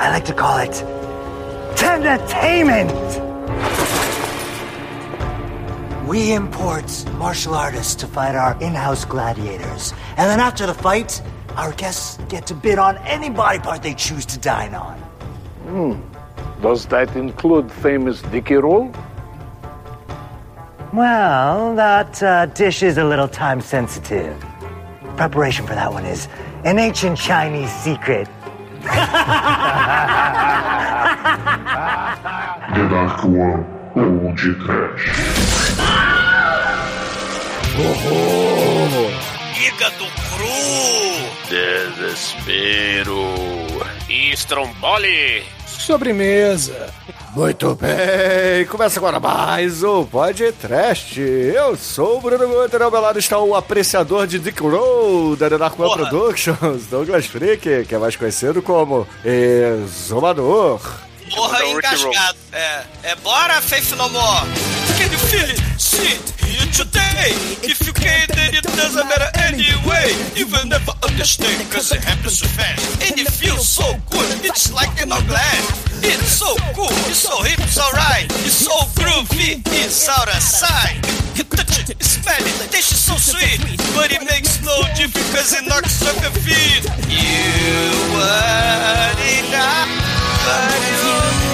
I like to call it entertainment. We import martial artists to fight our in-house gladiators. And then after the fight, our guests get to bid on any body part they choose to dine on. Hmm. Does that include famous Dicky Roll? Well, that uh, dish is a little time sensitive. Preparation for that one is an ancient Chinese secret. The Dark One ou de Trash. Horror! Hígado cru! Desespero! Estrombole! Sobremesa! Muito bem, começa agora mais um podcast. Eu sou o Bruno Guter, ao meu lado está o apreciador de Dick Roll da One Productions, Douglas Freak, que é mais conhecido como Exumador. Porra, engasgado. É, é bora, Faith No More. Can you feel it? See it here today. If you can't, then it doesn't matter anyway. You will never understand, cause it happens so fast. And it feels so good, it's like an glass. It's so cool, it's so hip, it's alright. It's so groovy, it's out of sight. You touch it, smell it, taste is so sweet. But it makes no difference, cause it knocks off your feet. You want it now, but you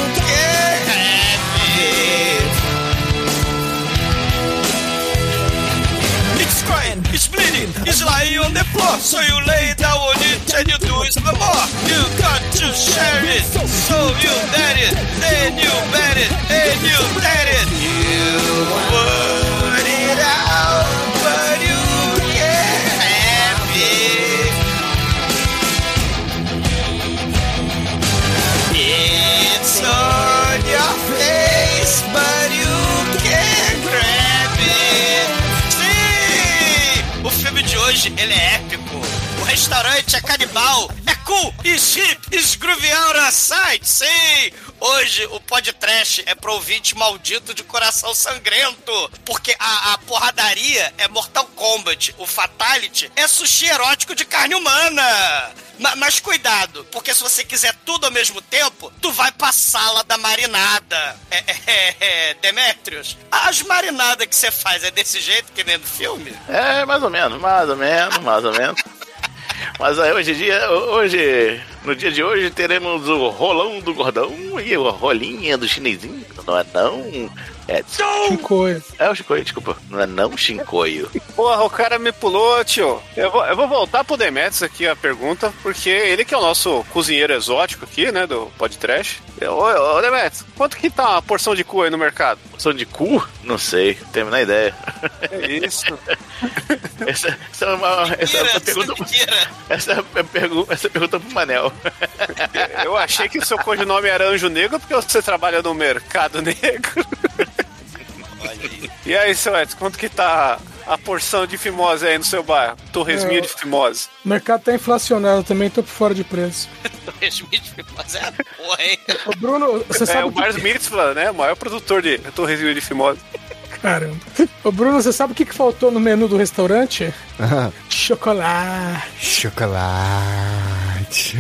It's crying, it's bleeding, it's lying on the floor. So you lay down on it and you do it no more. You got to share it, so you bet it, then you bet it, and you bet it. You want ele é restaurante é canibal, é cool, groovy out of sight. Sim! Hoje o podcast é pro ouvinte maldito de coração sangrento. Porque a, a porradaria é Mortal Kombat. O Fatality é sushi erótico de carne humana. Ma- Mas cuidado, porque se você quiser tudo ao mesmo tempo, tu vai pra sala da marinada. É, é, é, é, Demetrius, as marinadas que você faz é desse jeito que nem no filme? É, mais ou menos, mais ou menos, mais ou menos. Mas aí hoje em dia, hoje, no dia de hoje, teremos o rolão do gordão e o rolinha do chinesinho. Não é não? É Chicoio. É o Chicoio, desculpa. Não é não Shinkoio. Porra, o cara me pulou, tio. Eu vou, eu vou voltar pro Demetrius aqui a pergunta, porque ele que é o nosso cozinheiro exótico aqui, né, do podcast. Ô, ô Demetrius, quanto que tá uma porção de cu aí no mercado? Porção de cu? Não sei, não tenho a menor ideia. É isso. Essa, essa é uma, essa é uma pergunta, essa é, pergu, essa é pergunta pro Manel. Eu achei que o seu codinome era Anjo Negro porque você trabalha no mercado negro. E aí, seu Edson, quanto que tá a porção de fimose aí no seu bairro? Torresminho É, de fimose. O mercado tá inflacionado também, tô por fora de preço. Mas é a porra, hein? Ô, Bruno, você é, sabe o o que- Mars Mitzvah, né? O maior produtor de torresminho de fimose. Caramba. Ô, Bruno, você sabe o que, que faltou no menu do restaurante? Chocolate. Chocolate.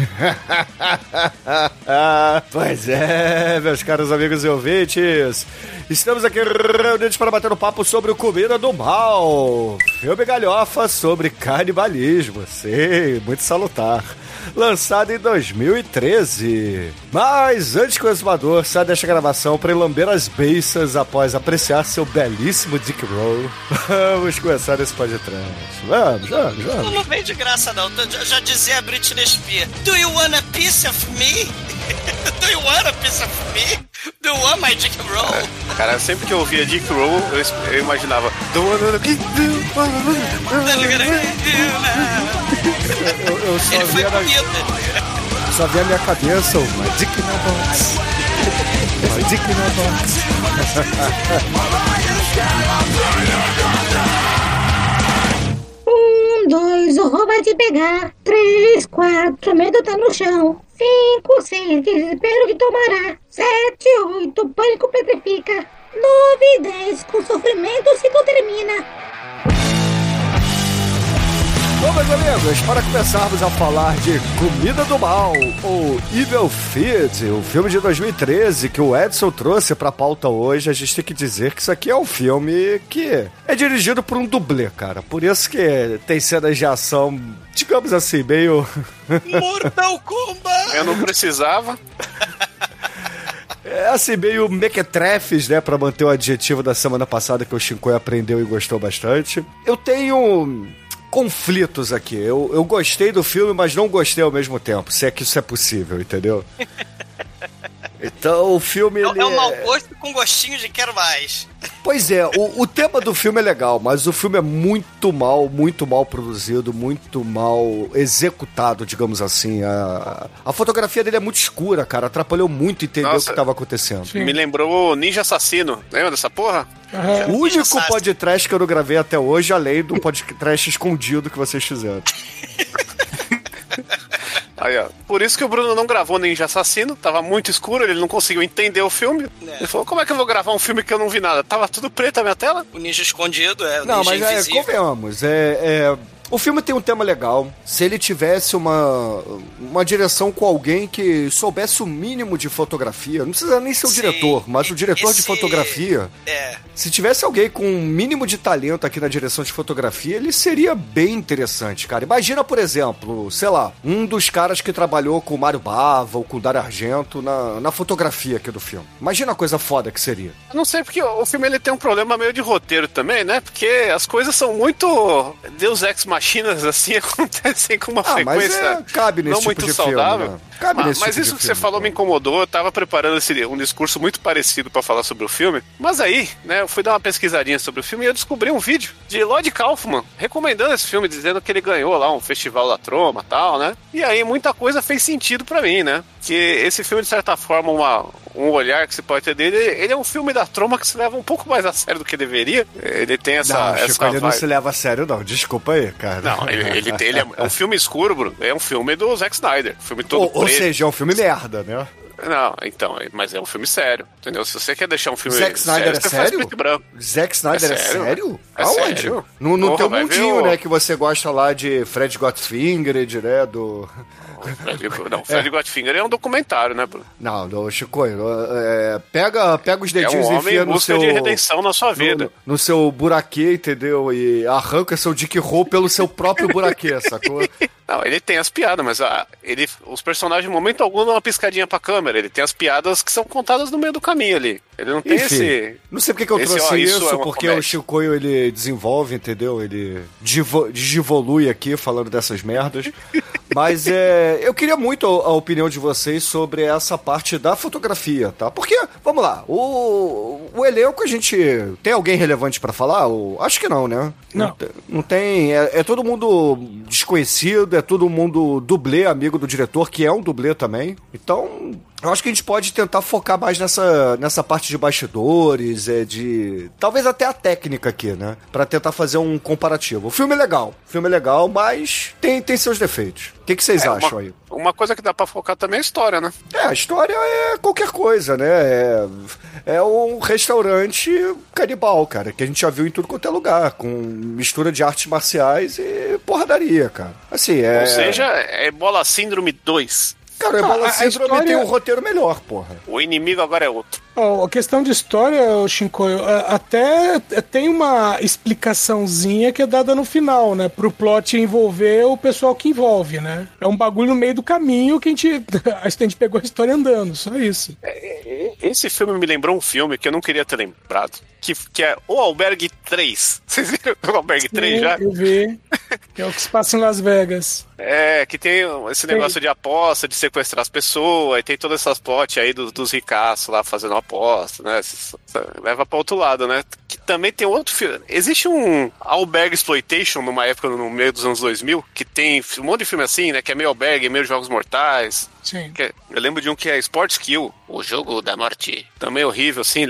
pois é, meus caros amigos e ouvintes. Estamos aqui reunidos para bater um papo sobre o Comida do Mal. Filme galhofa sobre canibalismo. Sim, muito salutar. Lançado em 2013. Mas antes que o exumador saia desta gravação para lamber as beiças após apreciar seu belíssimo Dick Roll, vamos começar esse podcast. Vamos, vamos, Não, vamos. não vem de graça, não. Já, já dizia a Britney Spears. Do you want a piece of me? Do you want a piece of me? Do you want my dick roll? Cara, sempre que eu ouvia Dick Roll, eu, eu imaginava. "Do wanna be- do wanna Eu, eu só Ele foi via comido. só via a minha cabeça o My Dick na Box. My Dick na Box. Um, dois, o roubo vai te pegar. Três, quatro, medo tá no chão. Cinco, seis, desespero que tomará. Sete, oito, pânico petrifica. Nove, dez, com sofrimento se termina. Bom, meus amigos, para começarmos a falar de Comida do Mal, ou Evil Feed, o filme de 2013 que o Edson trouxe pra pauta hoje, a gente tem que dizer que isso aqui é um filme que é dirigido por um dublê, cara. Por isso que tem cenas de ação, digamos assim, meio... Mortal Kombat! Eu não precisava. É assim, meio mequetrefes, né? Pra manter o adjetivo da semana passada que o Shinkoi aprendeu e gostou bastante. Eu tenho conflitos aqui. Eu, eu gostei do filme, mas não gostei ao mesmo tempo, se é que isso é possível, entendeu? Então o filme. É, ele é um mau gosto com gostinho de quero mais. Pois é, o, o tema do filme é legal, mas o filme é muito mal, muito mal produzido, muito mal executado, digamos assim. A, a fotografia dele é muito escura, cara. Atrapalhou muito entender Nossa. o que estava acontecendo. Sim. Me lembrou Ninja Assassino. Lembra dessa porra? Aham. O único podcast que eu não gravei até hoje, além do podcast escondido que vocês fizeram. Aí, ó. Por isso que o Bruno não gravou Ninja Assassino, tava muito escuro, ele não conseguiu entender o filme. É. Ele falou: como é que eu vou gravar um filme que eu não vi nada? Tava tudo preto a minha tela? O ninja escondido é o Não, ninja mas é, convenhamos, é, é, o filme tem um tema legal. Se ele tivesse uma, uma direção com alguém que soubesse o mínimo de fotografia, não precisa nem ser o Sim, diretor, mas o diretor de esse- fotografia, É, se tivesse alguém com um mínimo de talento aqui na direção de fotografia, ele seria bem interessante, cara. Imagina, por exemplo, sei lá, um dos caras que trabalhou com o Mário Bava ou com o Dario Argento na, na fotografia aqui do filme. Imagina a coisa foda que seria. Eu não sei porque o filme ele tem um problema meio de roteiro também, né? Porque as coisas são muito Deus Ex Machinas, assim, acontecem com uma Ah, mas frequência é, cabe nesse não tipo muito de filme, saudável. né? Cabe mas nesse mas tipo isso que você filme, falou cara. me incomodou. Eu tava preparando esse, um discurso muito parecido pra falar sobre o filme. Mas aí, né, eu fui dar uma pesquisadinha sobre o filme e eu descobri um vídeo de Lloyd Kaufman recomendando esse filme, dizendo que ele ganhou lá um festival da troma e tal, né? E aí muita coisa fez sentido pra mim, né? Que esse filme, de certa forma, uma, um olhar que você pode ter dele, ele é um filme da troma que se leva um pouco mais a sério do que deveria. Ele tem essa. não, essa Chico, ele não se leva a sério, não. Desculpa aí, cara. Não, ele, ele, tem- ele é, é um filme escuro, Bruno. É um filme do Zack Snyder. Filme todo Ou, ou seja, é um filme merda, né? Não, então, mas é um filme sério, entendeu? Se você quer deixar um filme Zack Snyder é você faz sério? preto e branco. Zack Snyder é É sério? sério? É Aonde? sério. No, no Porra, teu mundinho, o- né? Que você gosta lá de Fred Gotfinger, né? Do... Fred- Não, Fred Godfinger é um documentário, né, Bruno? Não, do Chico, é, pega, pega os É um dedinhos e enfia no seu... de redenção na sua vida. No, no seu buraquê, entendeu? E arranca seu Dick Hole pelo seu próprio buraquê, sacou? Não, ele tem as piadas, mas ah, ele, os personagens, em momento algum, dão uma piscadinha pra câmera. Ele tem as piadas que são contadas no meio do caminho ali. Ele não tem Enfim, esse. não sei porque que eu esse, trouxe ó, isso, isso é porque comédia. o Chicoio ele desenvolve, entendeu? Ele divo- digivolui aqui falando dessas merdas. Mas é, eu queria muito a, a opinião de vocês sobre essa parte da fotografia, tá? Porque, vamos lá, o, o elenco a gente. Tem alguém relevante pra falar? O- acho que não, né? Não. te- Não tem. É, é todo mundo desconhecido, é todo mundo dublê, amigo do diretor, que é um dublê também. Então, eu acho que a gente pode tentar focar mais nessa, nessa parte de bastidores, é de. Talvez até a técnica aqui, né? Pra tentar fazer um comparativo. O filme é legal, o filme é legal, mas tem, tem seus defeitos. O que, que vocês É, acham uma, aí? uma coisa que dá pra focar também é a história, né? É, a história é qualquer coisa, né? É, é um restaurante canibal, cara, que a gente já viu em tudo quanto é lugar, com mistura de artes marciais e porradaria, cara. Assim, é. Ou seja, é Bola Síndrome 2. Cara, o Ah, Ebola Síndrome história- tem um roteiro melhor, porra. O inimigo agora é outro. Ó, a questão de história, ô, Shinkoio, a- até tem uma explicaçãozinha que é dada no final, né? Pro plot envolver o pessoal que envolve, né? É um bagulho no meio do caminho que a gente, a gente pegou a história andando, só isso. Esse filme me lembrou um filme que eu não queria ter lembrado. Que, que é O Albergue 3. Vocês viram o Albergue 3 já? Eu vi. Que é o que se passa em Las Vegas. É, que tem esse negócio de aposta, de sequestrar as pessoas, e tem todas essas plot aí dos, dos ricaços lá fazendo aposta, né? Leva pra outro lado, né? Que também tem outro filme. Existe um albergue exploitation numa época no meio dos anos 2000, que tem um monte de filme assim, né? Que é meio albergue, meio jogos mortais. Sim. Que é- eu lembro de um que é Sports Kill, o jogo da morte. Também horrível, assim.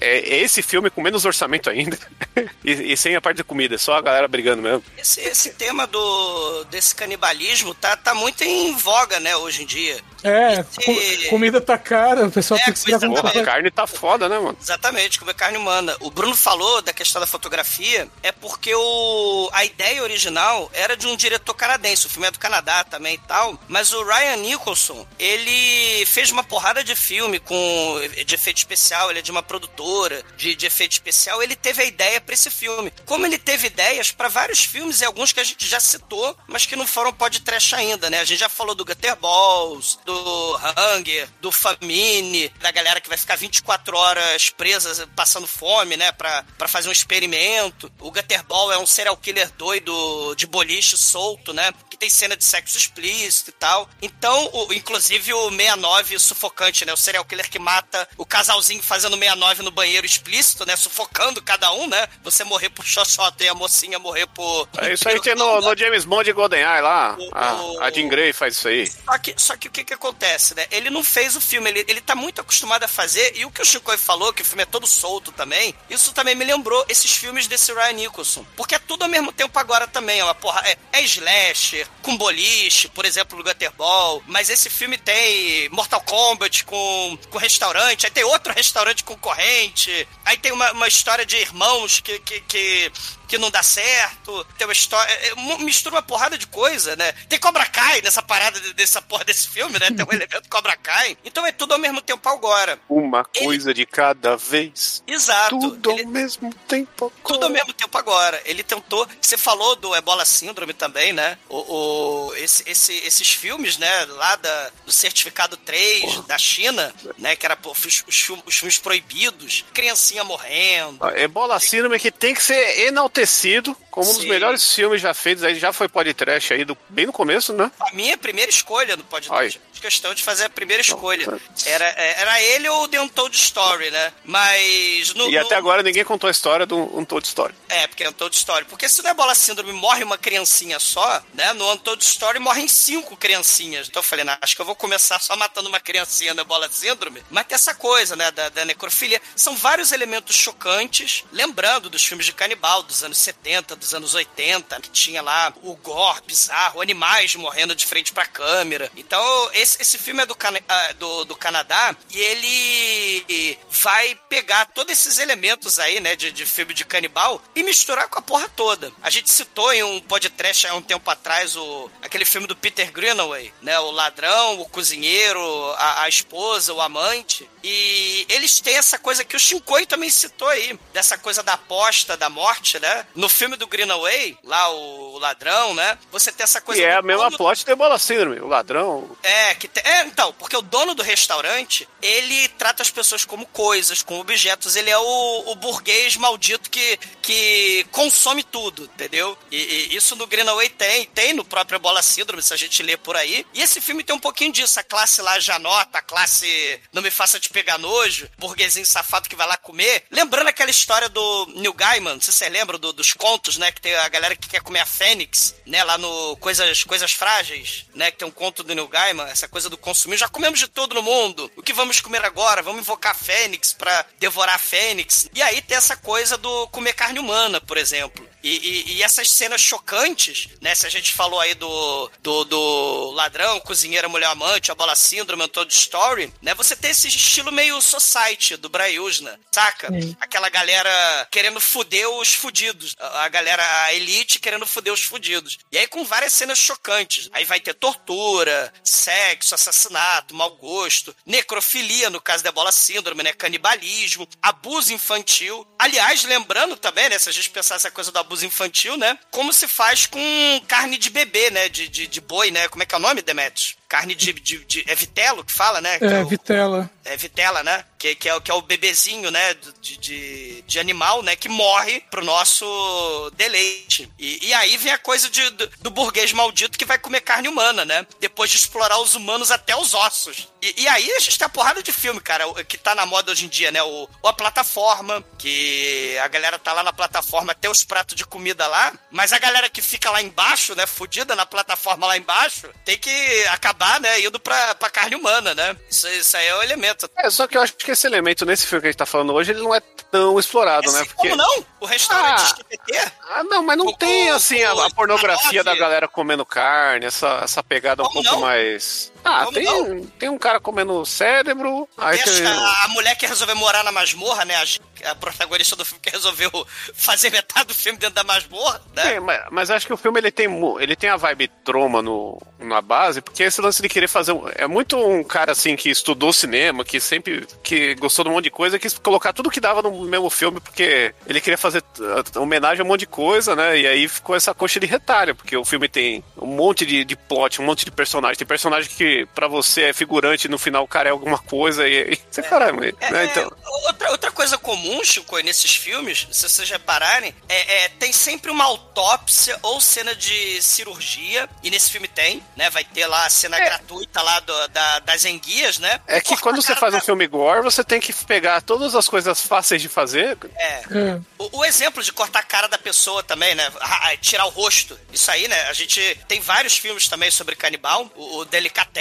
É, é esse filme com menos orçamento ainda. e, e sem a parte da comida, só a galera brigando mesmo. Esse, esse tema do, desse canibalismo tá, tá muito em voga, né, hoje em dia. É, Esse- co- comida tá cara, o pessoal É, tem que se dar Porra, a carne tá foda, né, mano? Exatamente, comer carne humana. O Bruno falou da questão da fotografia, é porque o, a ideia original era de um diretor canadense, o filme é do Canadá também e tal, mas o Ryan Nicholson, ele fez uma porrada de filme com de efeito especial, ele é de uma produtora de, de efeito especial, ele teve a ideia pra esse filme. Como ele teve ideias pra vários filmes e alguns que a gente já citou, mas que não foram podcast ainda, né? A gente já falou do Gutter Balls, do Hunger, do Famine, da galera que vai ficar 24 horas presa passando fome, né? Pra fazer um experimento. O Gutterball é um serial killer doido de boliche solto, né? Que tem cena de sexo explícito e tal. Então, o- inclusive o 69 sufocante, né? O serial killer que mata o casalzinho fazendo 69 no banheiro explícito, né? Sufocando cada um, né? Você morrer por xoxota e a mocinha morrer por... É isso aí tem no, no James Bond e GoldenEye lá. A, a Jean Grey faz isso aí. Só que, só que o que que acontece, né? Ele não fez o filme, ele, ele tá muito acostumado a fazer, e o que o Chico falou, que o filme é todo solto também, isso também me lembrou esses filmes desse Ryan Nicholson. Porque é tudo ao mesmo tempo agora também, é uma porra, é, é slasher, com boliche, por exemplo, o Gutterball, mas esse filme tem Mortal Kombat com, com restaurante, aí tem outro restaurante concorrente, aí tem uma, uma história de irmãos que, que, que que não dá certo, tem uma história. é, é, mistura uma porrada de coisa, né? Tem Cobra Kai nessa parada de- dessa porra desse filme, né? Tem um elemento Cobra Kai. Então é tudo ao mesmo tempo agora. Uma coisa de cada vez. Exato. Tudo Ele- ao mesmo tempo. tudo ao mesmo tempo agora. Ele tentou. Você falou do Ebola Síndrome também, né? O, o- esse, esse- esses filmes, né? Lá da, do Certificado 3, da China, né? Que era pô, os, os filmes- os filmes proibidos, criancinha morrendo. Ebola Síndrome que tem que ser enaltecido acontecido como um dos melhores filmes já feitos. Aí já foi podcast aí, do, bem no começo, né? A minha primeira escolha no podcast. Fiz questão de fazer a primeira escolha. tá. Era, é, era ele ou o The Untold Story, né? Mas. No, E no- até agora ninguém contou a história do Untold Story. É, porque é Untold Story. Porque se no Ebola Síndrome morre uma criancinha só, né? No Untold Story morrem cinco criancinhas. Então eu falei, nah, acho que eu vou começar só matando uma criancinha no Ebola Síndrome. Mas tem essa coisa, né? Da, da necrofilia. São vários elementos chocantes, lembrando dos filmes de canibal dos anos 70, dos anos 80, que tinha lá o gore bizarro, animais morrendo de frente pra câmera. Então, esse, esse filme é do, Cana- ah, do, do Canadá e ele vai pegar todos esses elementos aí, né, de, de filme de canibal e misturar com a porra toda. A gente citou em um podcast há um tempo atrás o, aquele filme do Peter Greenaway, né, o ladrão, o cozinheiro, a, a esposa, o amante. E eles têm essa coisa que o Shinkoi também citou aí, dessa coisa da aposta, da morte, né? No filme do Greenaway, lá o, o ladrão, né? Você tem essa coisa E é a mesma dono- plot do Ebola Síndrome. O ladrão. é, que te- é, então, porque o dono do restaurante, ele trata as pessoas como coisas, como objetos. Ele é o, o burguês maldito que, que consome tudo, entendeu? E, e isso no Greenaway tem, tem no próprio Bola Síndrome, se a gente lê por aí. E esse filme tem um pouquinho disso. A classe lá janota, a classe não me faça te pegar nojo, burguesinho safado que vai lá comer. Lembrando aquela história do Neil Gaiman, não sei se você lembra do- dos contos, né? Que tem a galera que quer comer a Fênix, né? Lá no Coisas, Coisas Frágeis, né? Que tem um conto do Neil Gaiman, essa coisa do consumir. Já comemos de tudo no mundo. O que vamos comer agora? Vamos invocar a Fênix pra devorar a Fênix. E aí tem essa coisa do comer carne humana, por exemplo. E, e- e essas cenas chocantes, né? Se a gente falou aí do, do, do ladrão, cozinheira, mulher amante, a bola síndrome, o Todd Story, né? Você tem esse estilo meio society do Brian Usna, saca? Aquela galera querendo fuder os fudidos. A galera, a elite querendo fuder os fudidos. E aí com várias cenas chocantes. Aí vai ter tortura, sexo, assassinato, mau gosto, necrofilia, no caso da bola síndrome, né? Canibalismo, abuso infantil. Aliás, lembrando também, né? Se a gente pensar essa coisa do abuso infantil, né? Como se faz com carne de bebê, né? De, de, de boi, né? Como é que é o nome, Demetrius? Carne de, de, de- É vitelo que fala, né? Que É, o- Vitela. é vitela, né? Que, que, é, o- que é o bebezinho, né? De, de, de animal, né? Que morre pro nosso deleite. E, e aí vem a coisa de, do, do burguês maldito que vai comer carne humana, né? Depois de explorar os humanos até os ossos. E, e aí a gente tem a porrada de filme, cara, o- que tá na moda hoje em dia, né? O, o A Plataforma, que a galera tá lá na plataforma, tem os pratos de comida lá, mas a galera que fica lá embaixo, né? Fudida na plataforma lá embaixo, tem que acabar, né? Indo pra, pra carne humana, né? Isso, isso aí é o elemento. É, só que eu acho que esse elemento nesse filme que a gente tá falando hoje, ele não é tão explorado, né? Assim, Como não? O restaurante LGBT? Ah, não, mas não O- tem, o- assim, a, a o- pornografia a da galera comendo carne, essa, essa pegada um Como pouco não? mais... Ah, Vamos tem, não? tem um cara comendo cérebro. Aí Tem a, a mulher que resolveu morar na masmorra, né? A, a protagonista do filme que resolveu fazer metade do filme dentro da masmorra, né? É, mas, mas acho que o filme ele tem, ele tem a vibe troma no, na base, porque esse lance de querer fazer. um- É muito um cara assim que estudou cinema, que sempre que gostou de um monte de coisa, quis colocar tudo que dava no mesmo filme, porque ele queria fazer uh, homenagem a um monte de coisa, né? E aí ficou essa coxa de retalho, porque o filme tem um monte de, de plot, um monte de personagem. Tem personagem que pra você é figurante no final o cara é alguma coisa e, e você caramba, né? É, Então, outra, outra coisa comum, Chico, nesses filmes, se vocês repararem, é, é, tem sempre uma autópsia ou cena de cirurgia, e nesse filme tem, né? Vai ter lá a cena gratuita lá do- da- das enguias, né? é que Corta quando a você faz um filme gore, você tem que pegar todas as coisas fáceis de fazer. É. É. O, o exemplo de cortar a cara da pessoa também, né? Ah, ah, Tirar o rosto. Isso aí, né? A gente tem vários filmes também sobre canibal. O, o Delicatessen,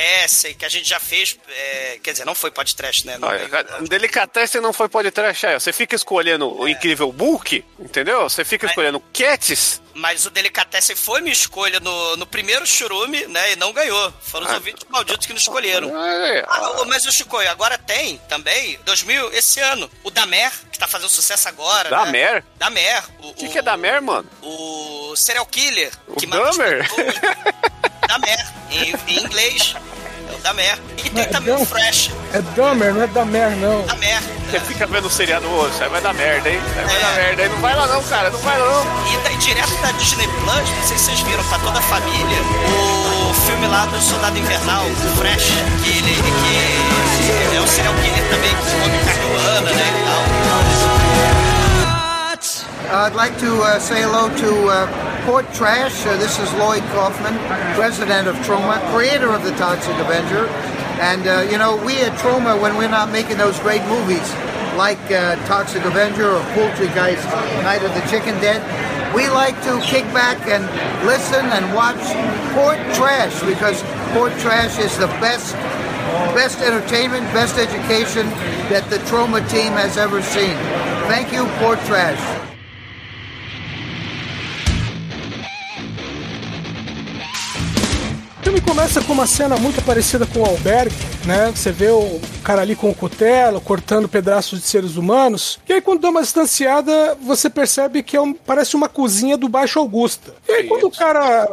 que a gente já fez. é, quer dizer, não foi podcast, né? Não Olha, tem. Delicatessen não foi podcast, é. Você fica escolhendo o incrível Bulk, entendeu? Você fica escolhendo Cats. Mas o Delicatessen foi minha escolha no, no primeiro churume, né? E não ganhou. Foram os Ah. ouvintes malditos que não escolheram. É, Ah, o- mas o Chico, agora tem também, 2000, esse ano, o Damer, que tá fazendo sucesso agora. Da né? Mer? Damer. O O que, que é da Mer, mano? O serial killer. O que pessoas. Damer. Em, em inglês, é o Damer. E tem É, também o Fresh. É Dummer, não é Damer, não. Damer. Você fica vendo o seriado, ô, isso aí vai dar merda, hein? Isso aí vai É. dar merda, hein? Não vai lá não, cara, não vai lá não. E daí, direto da Disney Plus, não sei se vocês viram, pra toda a família, o filme lá do Soldado Invernal, o Fresh, que ele, que é um serial killer também, que come carne humana, né, e tal. I'd like to uh, say hello to uh, Port Trash. Uh, this is Lloyd Kaufman, president of Troma, creator of the Toxic Avenger. And, uh, you know, we at Troma, when we're not making those great movies like uh, Toxic Avenger or Poultry Guys Night of the Chicken Dead, we like to kick back and listen and watch Port Trash because Port Trash is the best best entertainment, best education that the Troma team has ever seen. Thank you, Port Trash. Filme começa com uma cena muito parecida com o Albergue, né? Você vê o cara ali com o cutelo, cortando pedaços de seres humanos. E aí, quando dá uma distanciada, você percebe que é um- parece uma cozinha do Baixo Augusta. E aí, quando o cara.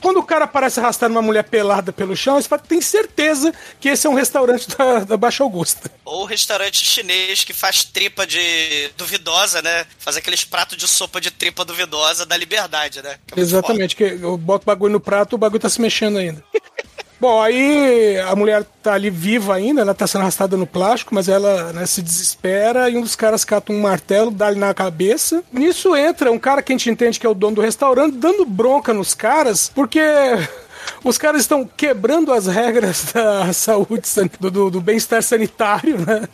Quando o cara aparece arrastando uma mulher pelada pelo chão, você fala, tem certeza que esse é um restaurante da, da Baixa Augusta. Ou restaurante chinês que faz tripa de duvidosa, né? Faz aqueles pratos de sopa de tripa duvidosa da liberdade, né? É Exatamente, que eu boto o bagulho no prato, o bagulho tá se mexendo ainda. Bom, aí a mulher tá ali viva ainda, ela tá sendo arrastada no plástico, mas ela né, se desespera e um dos caras cata um martelo, dá-lhe na cabeça. Nisso entra um cara que a gente entende que é o dono do restaurante, dando bronca nos caras, porque os caras estão quebrando as regras da saúde, do, do- do bem-estar sanitário, né?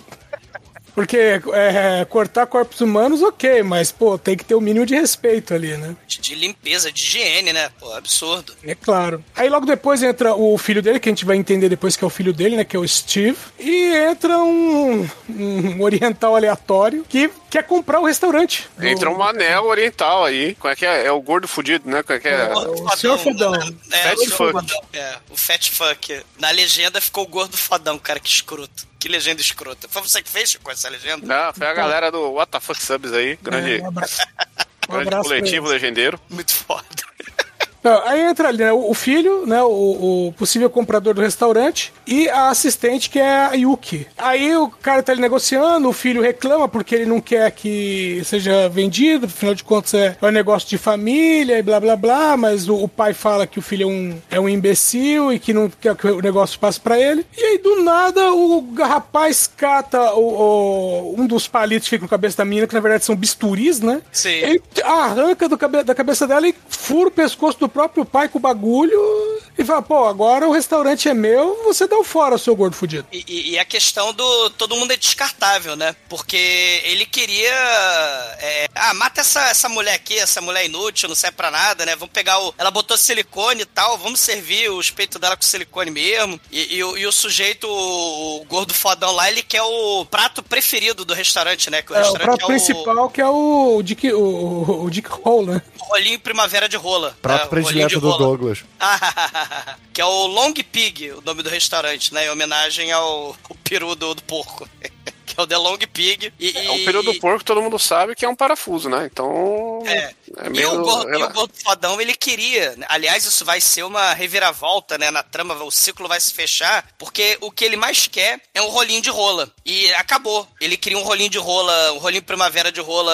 Porque é, cortar corpos humanos, ok, mas, pô, tem que ter o mínimo de respeito ali, né? De, de limpeza, de higiene, né? Pô, absurdo. É claro. Aí logo depois entra o filho dele, que a gente vai entender depois que é o filho dele, né? Que é o Steve. E entra um, um oriental aleatório que quer comprar o restaurante. do- Entra um anel oriental aí. Como é que é? É o gordo fudido, né? Como é que é? o senhor fodão. É, Fat o fuck. fodão. É, o fat fuck. Na legenda ficou o gordo fodão, cara, que escroto. Que legenda escrota. Foi você que fez com essa legenda? Não, foi a galera do What the Fuck Subs aí. Grande, É, um abraço. Um grande abraço pra coletivo legendeiro. Muito foda. Não, aí entra ali, né, o o filho, né, o, o possível comprador do restaurante e a assistente que é a Yuki. Aí o cara tá ali negociando, o filho reclama porque ele não quer que seja vendido, afinal de contas é, é um negócio de família e blá blá blá, mas o, o pai fala que o filho é um, é um imbecil e que não quer que o negócio passe pra ele. E aí do nada o rapaz cata o, o- um dos palitos que fica no cabeça da menina, que na verdade são bisturis, né? Sim. Ele arranca do da cabeça dela e fura o pescoço do próprio pai com o bagulho e fala, pô, agora o restaurante é meu, você dá o fora, seu gordo fudido. E, e- a questão do todo mundo é descartável, né? Porque ele queria. é, ah, mata essa, essa mulher aqui, essa mulher inútil, não serve pra nada, né? Vamos pegar o. Ela botou silicone e tal, vamos servir os peitos dela com silicone mesmo. E, e o- e o sujeito, o gordo fodão lá, ele quer o prato preferido do restaurante, né? Que o É, o restaurante prato é o, principal que é o Dick, o, o Dick Hole, né? o rolinho primavera de rola. Prato né? O predileto do rola. Douglas. que é o Long Pig, o nome do restaurante, né? Em homenagem ao peru do, do porco. Que é o The Long Pig. E, É, o período do porco todo mundo sabe que é um parafuso, né? Então. É. É E meio. o, gordo, e o gordo fodão, ele queria. né? Aliás, isso vai ser uma reviravolta, né? Na trama, o ciclo vai se fechar, porque o que ele mais quer é um rolinho de rola. E acabou. Ele queria um rolinho de rola, um rolinho primavera de rola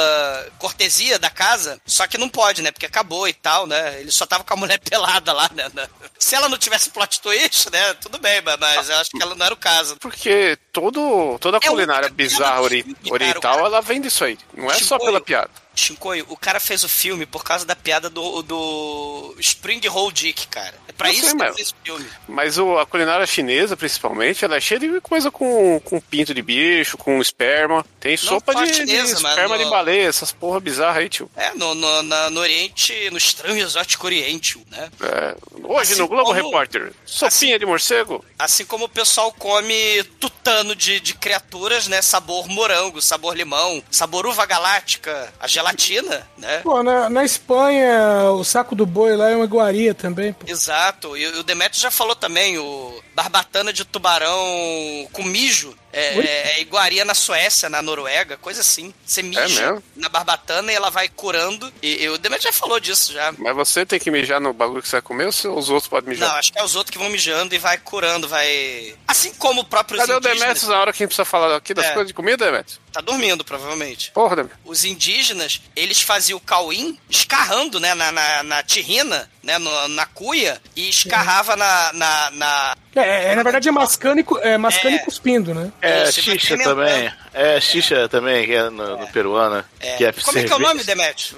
cortesia da casa, só que não pode, né? Porque acabou e tal, né? Ele só tava com a mulher pelada lá, né? Se ela não tivesse plot twist, né? Tudo bem, mas- eu acho que ela não era o caso. Porque todo, toda a É culinária bizarra ori- oriental, ela vem disso aí. Não é só Chicoio. pela piada. Shinkoio, o cara fez o filme por causa da piada do, do Spring Roll Dick, cara. É pra Eu isso sei, que ele mas- fez o filme. Mas o, a culinária chinesa, principalmente, ela é cheia de coisa com, com pinto de bicho, com esperma. Tem sopa só de, chinesa, de esperma no- de baleia, essas porra bizarra aí, tio. É, no, no, na- no Oriente, no estranho exótico Oriente, né? É, hoje Assim no Globo como- Repórter, sopinha de morcego. Assim como o pessoal come tutano de, de criaturas, né? Sabor morango, sabor limão, sabor uva galáctica, a gelatina, né? Pô, na, na Espanha, o saco do boi lá é uma iguaria também. Pô. Exato. E o Demetrio já falou também, o barbatana de tubarão com mijo. É, Ui. é iguaria na Suécia, na Noruega, coisa assim. Você mija mesmo? na barbatana e ela vai curando. E, e o Demetrio já falou disso já. Mas você tem que mijar no bagulho que você vai comer ou os outros podem mijar? Não, acho que é os outros que vão mijando e vai curando, vai. Assim como o próprio Cadê o indígenas. Demetrius na hora que a gente precisa falar aqui das É. coisas de comida, Demetrius? Tá dormindo, provavelmente. Porra, Demetrius. Os indígenas, eles faziam o cauim escarrando, né, na, na, na tirrina, né, no- na cuia, e escarrava na, na, na- É, é, na verdade é mascando e, é, mascando É. e cuspindo, né? É, xixa experimentando. também. É, xixa também, que é no, no peruano. É. Que é Como é que é o nome, Demet?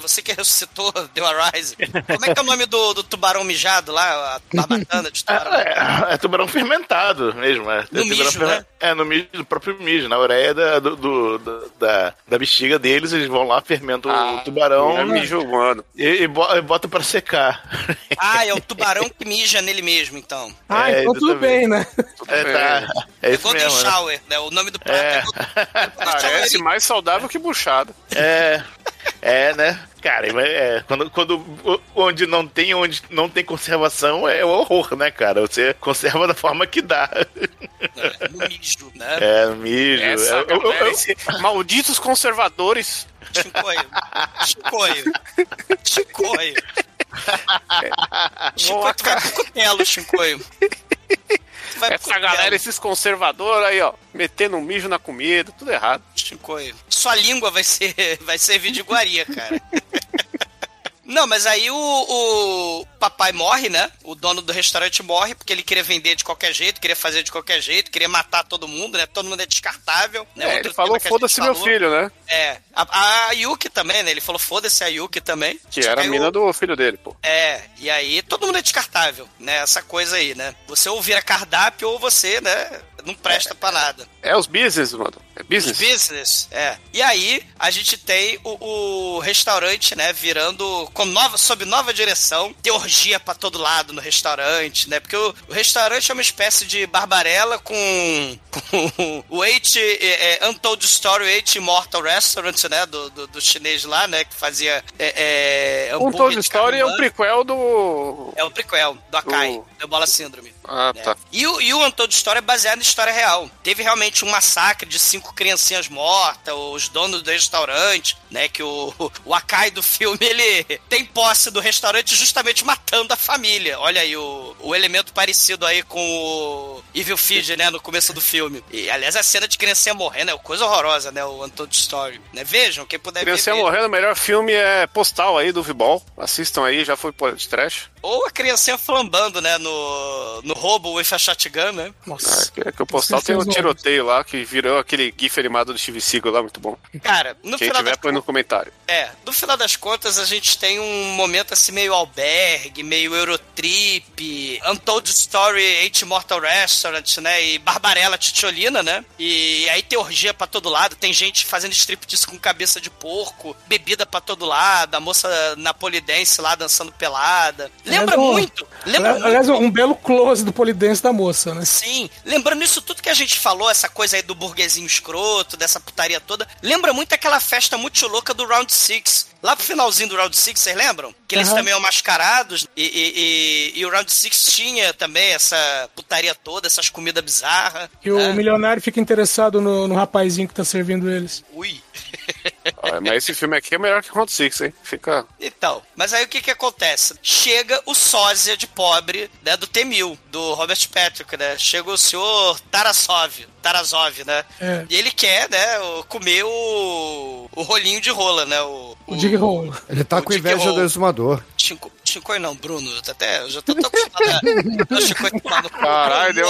Você que ressuscitou, deu a rise. Como é que é o nome do, do tubarão mijado lá, a barbatana de tubarão? É, é tubarão fermentado mesmo. É, No é mijo, né? É, no mijo, do próprio mijo. Na ureia da, do, do- do- da, da bexiga deles, eles vão lá, fermentam o tubarão É mijo humano. e, e e botam pra secar. Ah, é o tubarão que mija nele mesmo, então. Ah, É, então tudo bem, né? É, tá. É isso Golden mesmo, né? Shower, né? O nome do prato é, É. Golden Shower. Parece mais saudável que buchada. É, é, né? Cara, é, quando, quando onde não tem, onde não tem conservação é o horror, né, cara? Você conserva da forma que dá. no mijo, né? É, mijo. Essa é, eu- eu- eu- esse- malditos conservadores. Chicoio. Chicoio. Chicoio. Chicoio, tu vai pro cutelo, Chicoio. Pro Essa galera, esses conservadores aí, ó, metendo um mijo na comida, tudo errado. Chicoio. Sua língua vai ser, vai servir de iguaria, cara. Não, mas aí o, o papai morre, né? O dono do restaurante morre porque ele queria vender de qualquer jeito, queria fazer de qualquer jeito, queria matar todo mundo, né? Todo mundo é descartável. Né? É, ele falou, foda-se meu filho, né? É. A, a Yuki também, né? Ele falou, foda-se a Yuki também. Que Só era a mina o- do filho dele, pô. É, e aí todo mundo é descartável, né? Essa coisa aí, né? Você ou vira cardápio ou você, né? Não presta pra nada. É os business, mano. É business. Business, é. E aí, a gente tem o, o restaurante, né, virando com nova, sob nova direção, tem orgia pra todo lado no restaurante, né? Porque o, o restaurante é uma espécie de barbarela com, com o Eight é, é, Untold Story Eight Immortal Restaurant, né? Do, do, do chinês lá, né? Que fazia é, é, Um de Story é o carne prequel do. é o prequel do Akai, do Bola Síndrome. Ah, né? tá. E o, e o Untold Story é baseado em história real. Teve realmente um massacre de cinco criancinhas mortas, os donos do restaurante, né? Que o, o Akai do filme, ele tem posse do restaurante justamente matando a família. Olha aí o, o elemento parecido aí com o Evil Feed, né? No começo do filme. E, aliás, a cena de criancinha morrendo é coisa horrorosa, né? O Untold Story. Né? Vejam, quem puder Criancinha ver. veja. morrendo, o melhor filme é Postal aí do Vibol. Assistam aí, já foi de trash. Ou a criancinha flambando, né? No, no roubo with a shotgun, né? Nossa. É, que, que o Postal tem um tiroteio lá que virou aquele gif animado do Steve Seagal lá, muito bom. Cara, no Quem final tiver, das põe no comentário. É, no final das contas, a gente tem um momento assim meio albergue, meio Eurotrip, Untold Story, Eight Mortal Restaurant, né? E Barbarella Titiolina, né? E aí tem orgia pra todo lado, tem gente fazendo striptease com cabeça de porco, bebida pra todo lado, a moça napolidense lá dançando pelada. Lembra Aliás, muito, lembra muito. Aliás, um belo close do polidense da moça, né? Sim, lembrando isso tudo que a gente falou, essa coisa aí do burguesinho escroto, dessa putaria toda, lembra muito aquela festa muito louca do Round Six Lá pro finalzinho do Round 6, vocês lembram? Que eles Aham. também são mascarados e, e, e- e o Round 6 tinha também essa putaria toda, essas comidas bizarras. E o né? milionário fica interessado no, no rapazinho que tá servindo eles. Ui. Ah, Mas esse filme aqui é melhor que Round Six, hein? Fica. Então, mas aí o que que acontece? Chega o sósia de pobre, né, do T-1000, do Robert Patrick, né? Chega o senhor Tarasov, Tarasov, né? É. E ele quer, né, o- comer o, o rolinho de rola, né? O, O Dig Roll. Ele tá O com inveja do exumador. Chico, Chico não, Bruno, eu até, eu já tô tão acostumado a- Chico no. Caralho, deu,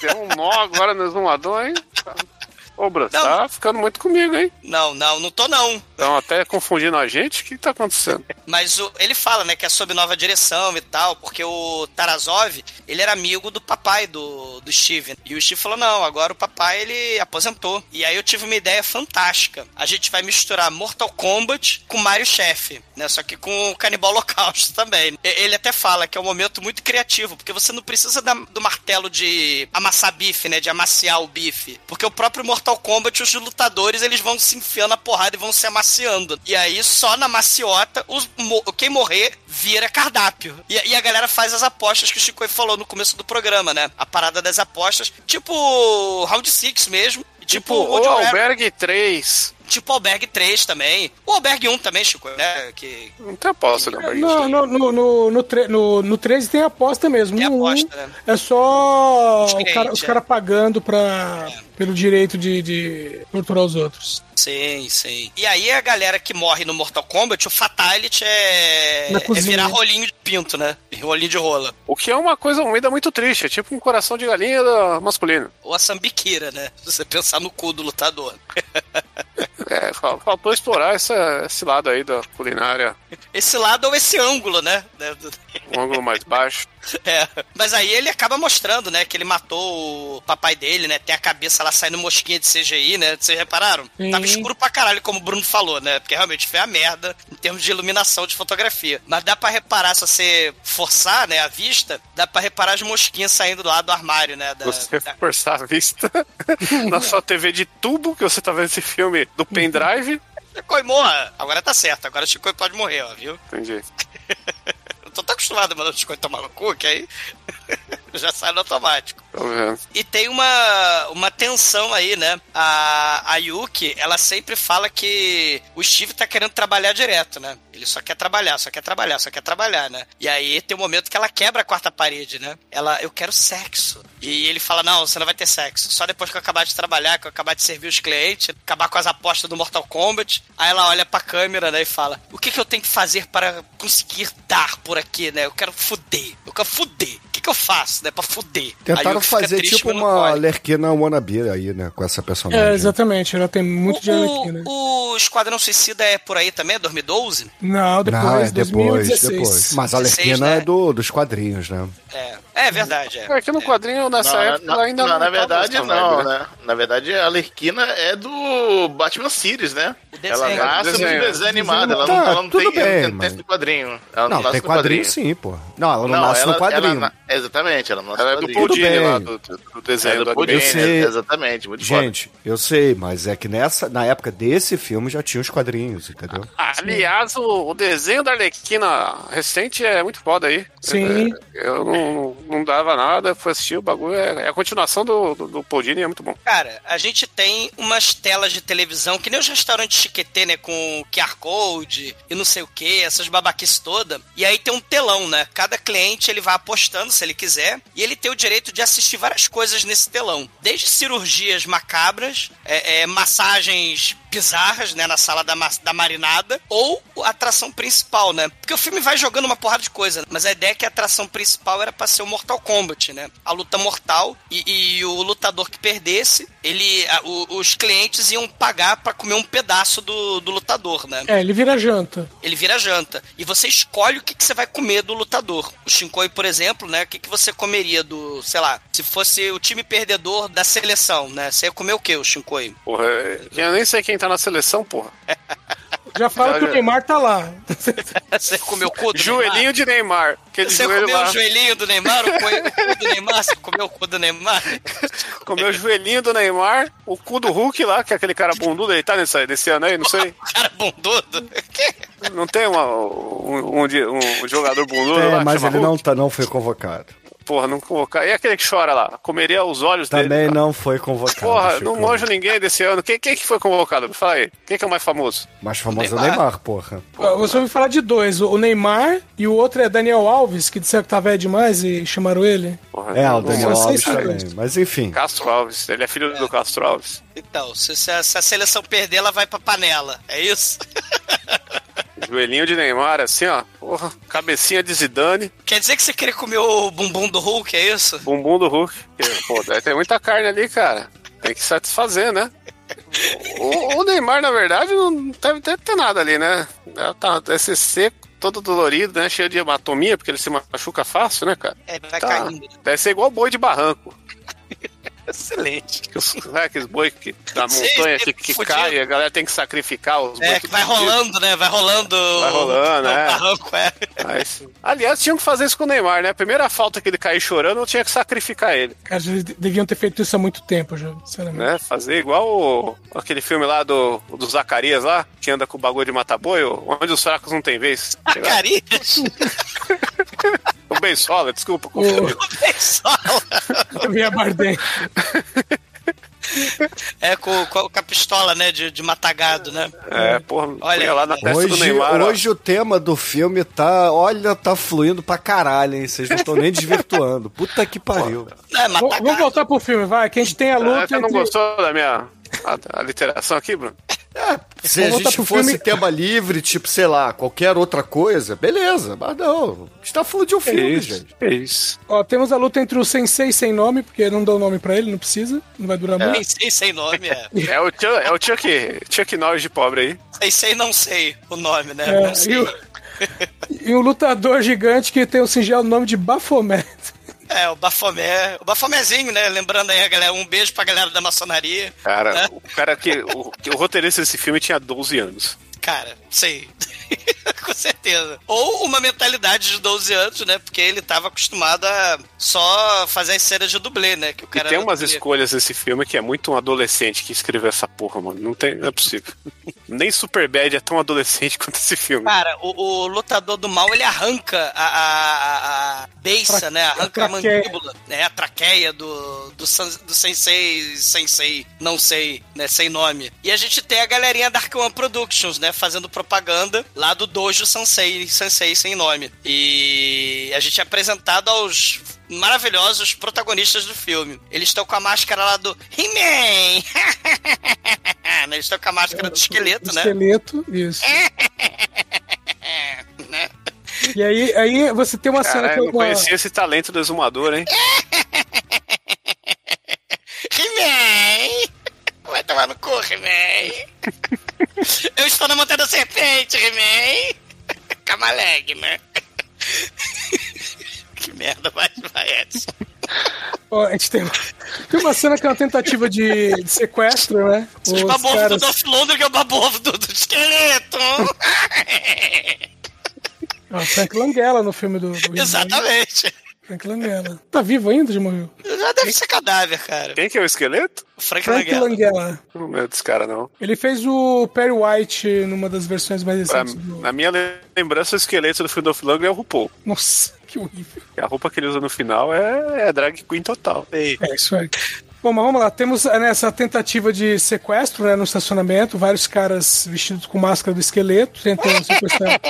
deu um nó agora no exumador, hein? Ô, Bruno, Não. tá ficando muito comigo, hein? Não, não, não tô não. Estão até confundindo a gente. O que tá acontecendo? Mas o- ele fala, né, que é sob nova direção e tal, porque o Tarazov, ele era amigo do papai do, do Steven. E o Steve falou, não, agora o papai, ele aposentou. E aí eu tive uma ideia fantástica. A gente vai misturar Mortal Kombat com Mario Chef, né, só que com o Canibal Holocausto também. Ele até fala que é um momento muito criativo, porque você não precisa da- do martelo de amassar bife, né, de amaciar o bife. Porque o próprio Mortal Kombat, os lutadores, eles vão se enfiando a porrada e vão se amaciando. E aí, só na maciota, os, quem morrer vira cardápio. E, e a galera faz as apostas que o Chico falou no começo do programa, né? A parada das apostas, tipo Round 6 mesmo. Tipo, Tipo, o Albergue 3. Tipo Albergue 3 também. O Albergue 1 também, Chico, né? Que Não tem aposta no Albergue No, 3. no, no, no, no, tre- no, no 13 tem aposta mesmo. Tem No aposta, né? É só cara- os é. caras pagando pra, pelo direito de, de torturar os outros. Sim, sim. E aí a galera que morre no Mortal Kombat, o Fatality é, é virar rolinho de pinto, né? Rolinho de rola. O que é uma coisa ainda muito triste. É tipo um coração de galinha masculino. Ou a sambiqueira, né? Se você pensar no cu do lutador. É, fal- faltou explorar essa, esse lado aí da culinária. Esse lado ou esse ângulo, né? Um ângulo mais baixo. É. Mas aí ele acaba mostrando, né? Que ele matou o papai dele, né? Tem a cabeça lá saindo mosquinha de CGI, né? Vocês repararam? Sim. Tava escuro pra caralho, como o Bruno falou, né? Porque realmente foi a merda em termos de iluminação de fotografia. Mas dá pra reparar, se você forçar, né, a vista, dá pra reparar as mosquinhas saindo lá do armário, né? Da, Você da- forçar a vista na sua TV de tubo, que você tá vendo esse filme do pendrive. Chico morra. Agora tá certo, agora o Chico pode morrer, ó, viu? Entendi. Tô tão acostumado a mandar o Chico tomar no cu que aí já sai no automático. E tem uma, uma tensão aí, né? A, a Yuki, ela sempre fala que o Steve tá querendo trabalhar direto, né? Ele só quer trabalhar, só quer trabalhar, só quer trabalhar, né? E aí tem um momento que ela quebra a quarta parede, né? Ela, eu quero sexo. E ele fala, não, você não vai ter sexo. Só depois que eu acabar de trabalhar, que eu acabar de servir os clientes, acabar com as apostas do Mortal Kombat. Aí ela olha pra câmera, né, e fala, o que que eu tenho que fazer para conseguir dar por aqui, né? Eu quero fuder. Eu quero fuder. O que que eu faço, né, pra fuder? A Tentaram Yuki fica fazer triste, tipo uma. Lerquina wannabe aí, né? Com essa personagem. É, exatamente. Ela tem muito de aqui, né? O, o Esquadrão Suicida é por aí também, é 2012? Não, depois, Não, é depois, 2016. depois. Mas a 16, Lerquina né? é do, dos quadrinhos, né? É, é verdade, é. É que no quadrinho, nessa Não, época, na, ainda não, não. na tava verdade não, vibe, né? Na verdade a Lerquina é do Batman Series, né? desenho. Ela nasce Desenho. no desenho animado, ela Tá, não, ela não tudo tem, ela bem, não tem mas- texto no quadrinho. Ela não, Não, nasce tem no quadrinho sim, pô. Não, ela não, nasce ela, no quadrinho. ela na- exatamente, ela não nasce Ela é no do quadrinho. Paul Dini bem. lá, do, do- do É desenho do do Paul exatamente, muito foda. Gente, eu sei, mas é que nessa, na época desse filme já tinha os quadrinhos, entendeu? Aliás, o, o desenho da Arlequina recente é muito foda aí. Sim. É, Eu não, não dava nada, fui assistir o bagulho. É, é a continuação do, do, do Paul Dini, é muito bom. Cara, a gente tem umas telas de televisão, que nem os restaurantes chiquetê, né? Com QR Code e não sei o que, essas babaquices toda. E aí tem um telão, né? Cada cliente ele vai apostando se ele quiser. E ele tem o direito de assistir várias coisas nesse telão. Desde cirurgias macabras, é, é, massagens bizarras, né? Na sala da, da marinada. Ou a atração principal, né? Porque o filme vai jogando uma porrada de coisa. Mas a ideia é que a atração principal era pra ser o Mortal Kombat, né? A luta mortal. E, e o lutador que perdesse, ele. a- o- os clientes iam pagar pra comer um pedaço do, do lutador, né? É, ele vira janta. Ele vira janta. E você escolhe o que, que você vai comer do lutador. O Shinkoi, por exemplo, né? O que, que você comeria do, sei lá, se fosse o time perdedor da seleção, né? Você ia comer o que, o Shinkoi? Porra, é- eu nem sei quem tá na seleção, porra. Já fala que o Neymar tá lá. Você comeu o cu do Joelhinho de Neymar. Aquele Você joelho comeu lá. o joelhinho do Neymar, o cu do Neymar? Você comeu o cu do Neymar? Comeu o joelhinho do Neymar, o cu do Hulk lá, que é aquele cara bundudo, ele tá nesse, nesse ano aí, não sei. Cara bundudo. Não tem uma, um, um, um jogador bundudo É, lá? mas ele não, tá, não foi convocado. Porra, não colocar. E aquele que chora lá? Comeria os olhos dele. Também não foi convocado. Porra, Chico. não manjo ninguém desse ano. Quem, quem que foi convocado? Me fala aí. Quem que é o mais famoso? Mais famoso é o Neymar. Neymar, porra. Você ouviu falar de dois, o Neymar e o outro é Daniel Alves, que disseram que tá velho demais e chamaram ele. Porra, É, o Daniel Alves também. segundos. Mas enfim. Castro Alves. Ele é filho do Castro Alves. Então, se, se a, se a seleção perder, ela vai pra panela. É isso? Joelhinho de Neymar, assim, ó. Porra, cabecinha de Zidane, Quer dizer que você queria comer o bumbum do Hulk, é isso? bumbum do Hulk. Pô, deve ter muita carne ali, cara. Tem que satisfazer, né? O, o Neymar, na verdade, não deve, deve ter nada ali, né? Tá, deve ser seco, todo dolorido, né? Cheio de hematomia, porque ele se machuca fácil, né, cara? É, vai Tá. caindo. Deve ser igual boi de barranco. Excelente. Que os- Sabe aqueles boi que, da montanha sim, que, que cai e a galera tem que sacrificar os boi É, que vai rolando, né? Vai rolando. Vai rolando, o é. barranco, é. Mas, aliás, tinham que fazer isso com o Neymar, né? A primeira falta que ele cair chorando, eu tinha que sacrificar ele. Cara, eles deviam ter feito isso há muito tempo já, sinceramente. né? Fazer igual o- aquele filme lá do, do Zacarias lá, que anda com o bagulho de matar boi, onde os fracos não tem vez. Zacarias? O Bensola, desculpa. O Javier Bardem. É, com, com, com a pistola, né? De, de matagado, né? É, porra, Olha, lá na testa do Hoje, Neymar. ó. hoje o tema do filme tá. Olha, tá fluindo pra caralho, hein? Vocês não estão nem desvirtuando. Puta que pariu. É, Vamos vamos voltar pro filme, vai, que a gente tem a Ah, luta você não entre... gostou da minha a, a literação aqui, Bruno? Se a Vamos voltar gente fosse filme- tema livre, tipo, sei lá, qualquer outra coisa, beleza. Mas não. Está falando de um filme, gente. É isso. Ó, temos a luta entre o Sensei sem nome, porque não deu nome pra ele, não precisa, não vai durar Nem muito. sei sem nome, é. É o, Chuck, é o Chuck, Chuck Norris de pobre aí. Sei, sei, não sei o nome, né? É, não sei. e, o, e um lutador gigante que tem o singelo nome de Baphomet. É, o Bafomé. O Bafomézinho, né? Lembrando aí a galera, um beijo pra galera da maçonaria. Cara, né? o cara que. O, que o roteirista desse filme tinha 12 anos. Cara, sei. Com certeza. Ou uma mentalidade de 12 anos, né? Porque ele tava acostumado a só fazer as cenas de dublê, né? Que o E cara tem era umas dublê. escolhas nesse filme que é muito um adolescente que escreveu essa porra, mano. Não, tem, não é possível. Nem Superbad é tão adolescente quanto esse filme. Cara, o, o lutador do mal, ele arranca a, a, a, beiça, Tra- né? Arranca a a, mandíbula, né? A traqueia do, do, san- do sensei, sensei, não sei, né? Sem nome. E a gente tem a galerinha da Arc One Productions, né? Fazendo propaganda lá do Dojo Sensei, Sensei sem nome. E a gente é apresentado aos maravilhosos protagonistas do filme. Eles estão com a máscara lá do He-Man! Eles estão com a máscara do esqueleto, né? Esqueleto, isso. né? E aí, aí você tem uma cena Caralho, que eu eu não conhecia esse talento do exumador, hein? He-Man! Vai tomar no cu, He-Man! Eu estou na montanha da serpente, He-Man! Camaleg, né? Que merda, vai, vai, Edson. Ó, a gente tem, tem uma cena que é uma tentativa de, de sequestro, né? Os Os babovos do caras, Dolph Lundgren é o babovo do, do esqueleto! ó, Frank Langella no filme do, do. Exatamente! Frank Langella. Tá vivo ainda, já morreu? Já deve ser cadáver, cara. Quem que é o esqueleto? Frank, Frank Langella. Langella. Não é desse cara, não. Ele fez o Perry White numa das versões mais Pra- recentes do... na minha lembrança, o esqueleto do filme do Lundgren é o RuPaul. Nossa, que horrível. E a roupa que ele usa no final é, é drag queen total. É isso aí. Bom, mas vamos lá. Temos eh, nessa tentativa de sequestro né, no estacionamento, vários caras vestidos com máscara do esqueleto tentam sequestrar,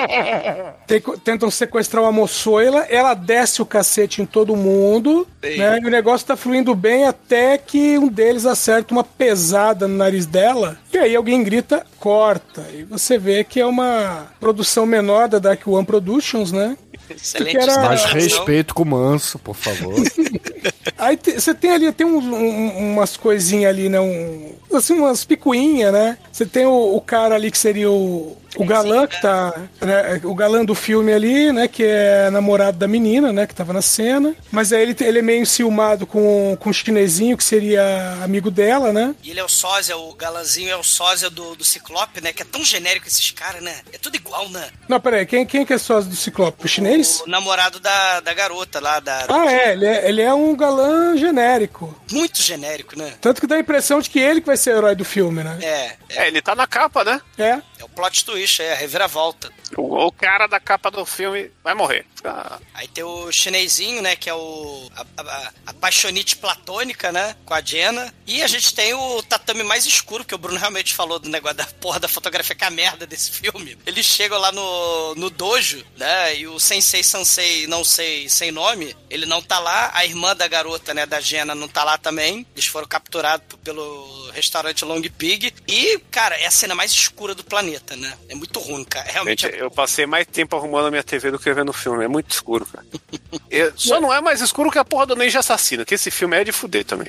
te- tentam sequestrar uma moçoila. Ela desce o cacete em todo mundo, né? E o negócio tá fluindo bem até que um deles acerta uma pesada no nariz dela. E aí alguém grita, corta. E você vê que é uma produção menor da Dark One Productions, né? Excelente. Que era- explicação. respeito com o manso, por favor. Aí você tem ali, tem uns- um- umas coisinhas ali, né? Um, assim, umas picuinhas, né? Você tem o, o cara ali que seria o, o galã que tá. né, o galã do filme ali, né? Que é namorado da menina, né? Que tava na cena. Mas aí ele, ele é meio enciumado com, com o chinesinho, que seria amigo dela, né? E ele é o sósia, o galanzinho é o sósia do, do Ciclope, né? Que é tão genérico esses caras, né? É tudo igual, né? Não, peraí, quem, quem que é sócio do Ciclope? O chinês? O namorado da, da garota lá, da. Ah, é ele, é, ele é um galã genérico. Muito genérico, né? Tanto que dá a impressão de que ele que vai ser o herói do filme, né? É, É, ele tá na capa, né? É. é o plot twist, é a reviravolta. O, o cara da capa do filme vai morrer. Ah, Aí tem o chinesinho, né? Que é o. A, a, a paixonite platônica, né? Com a Jenna. E a gente tem o tatame mais escuro, que o Bruno realmente falou do negócio da porra da fotografia, que é a merda desse filme. Eles chegam lá no, no dojo, né? E o Sensei Sansei, não sei, sem nome, ele não tá lá. A irmã da garota, né? Da Jenna, não tá lá também. Eles foram capturados pelo restaurante Long Pig. E, cara, é a cena mais escura do planeta, né? É muito ruim, cara. Realmente Gente, é eu passei mais tempo arrumando a minha TV do que vendo o filme. É muito escuro, cara. Eu- só não é mais escuro que a porra do Ninja Assassino, que esse filme é de fuder também.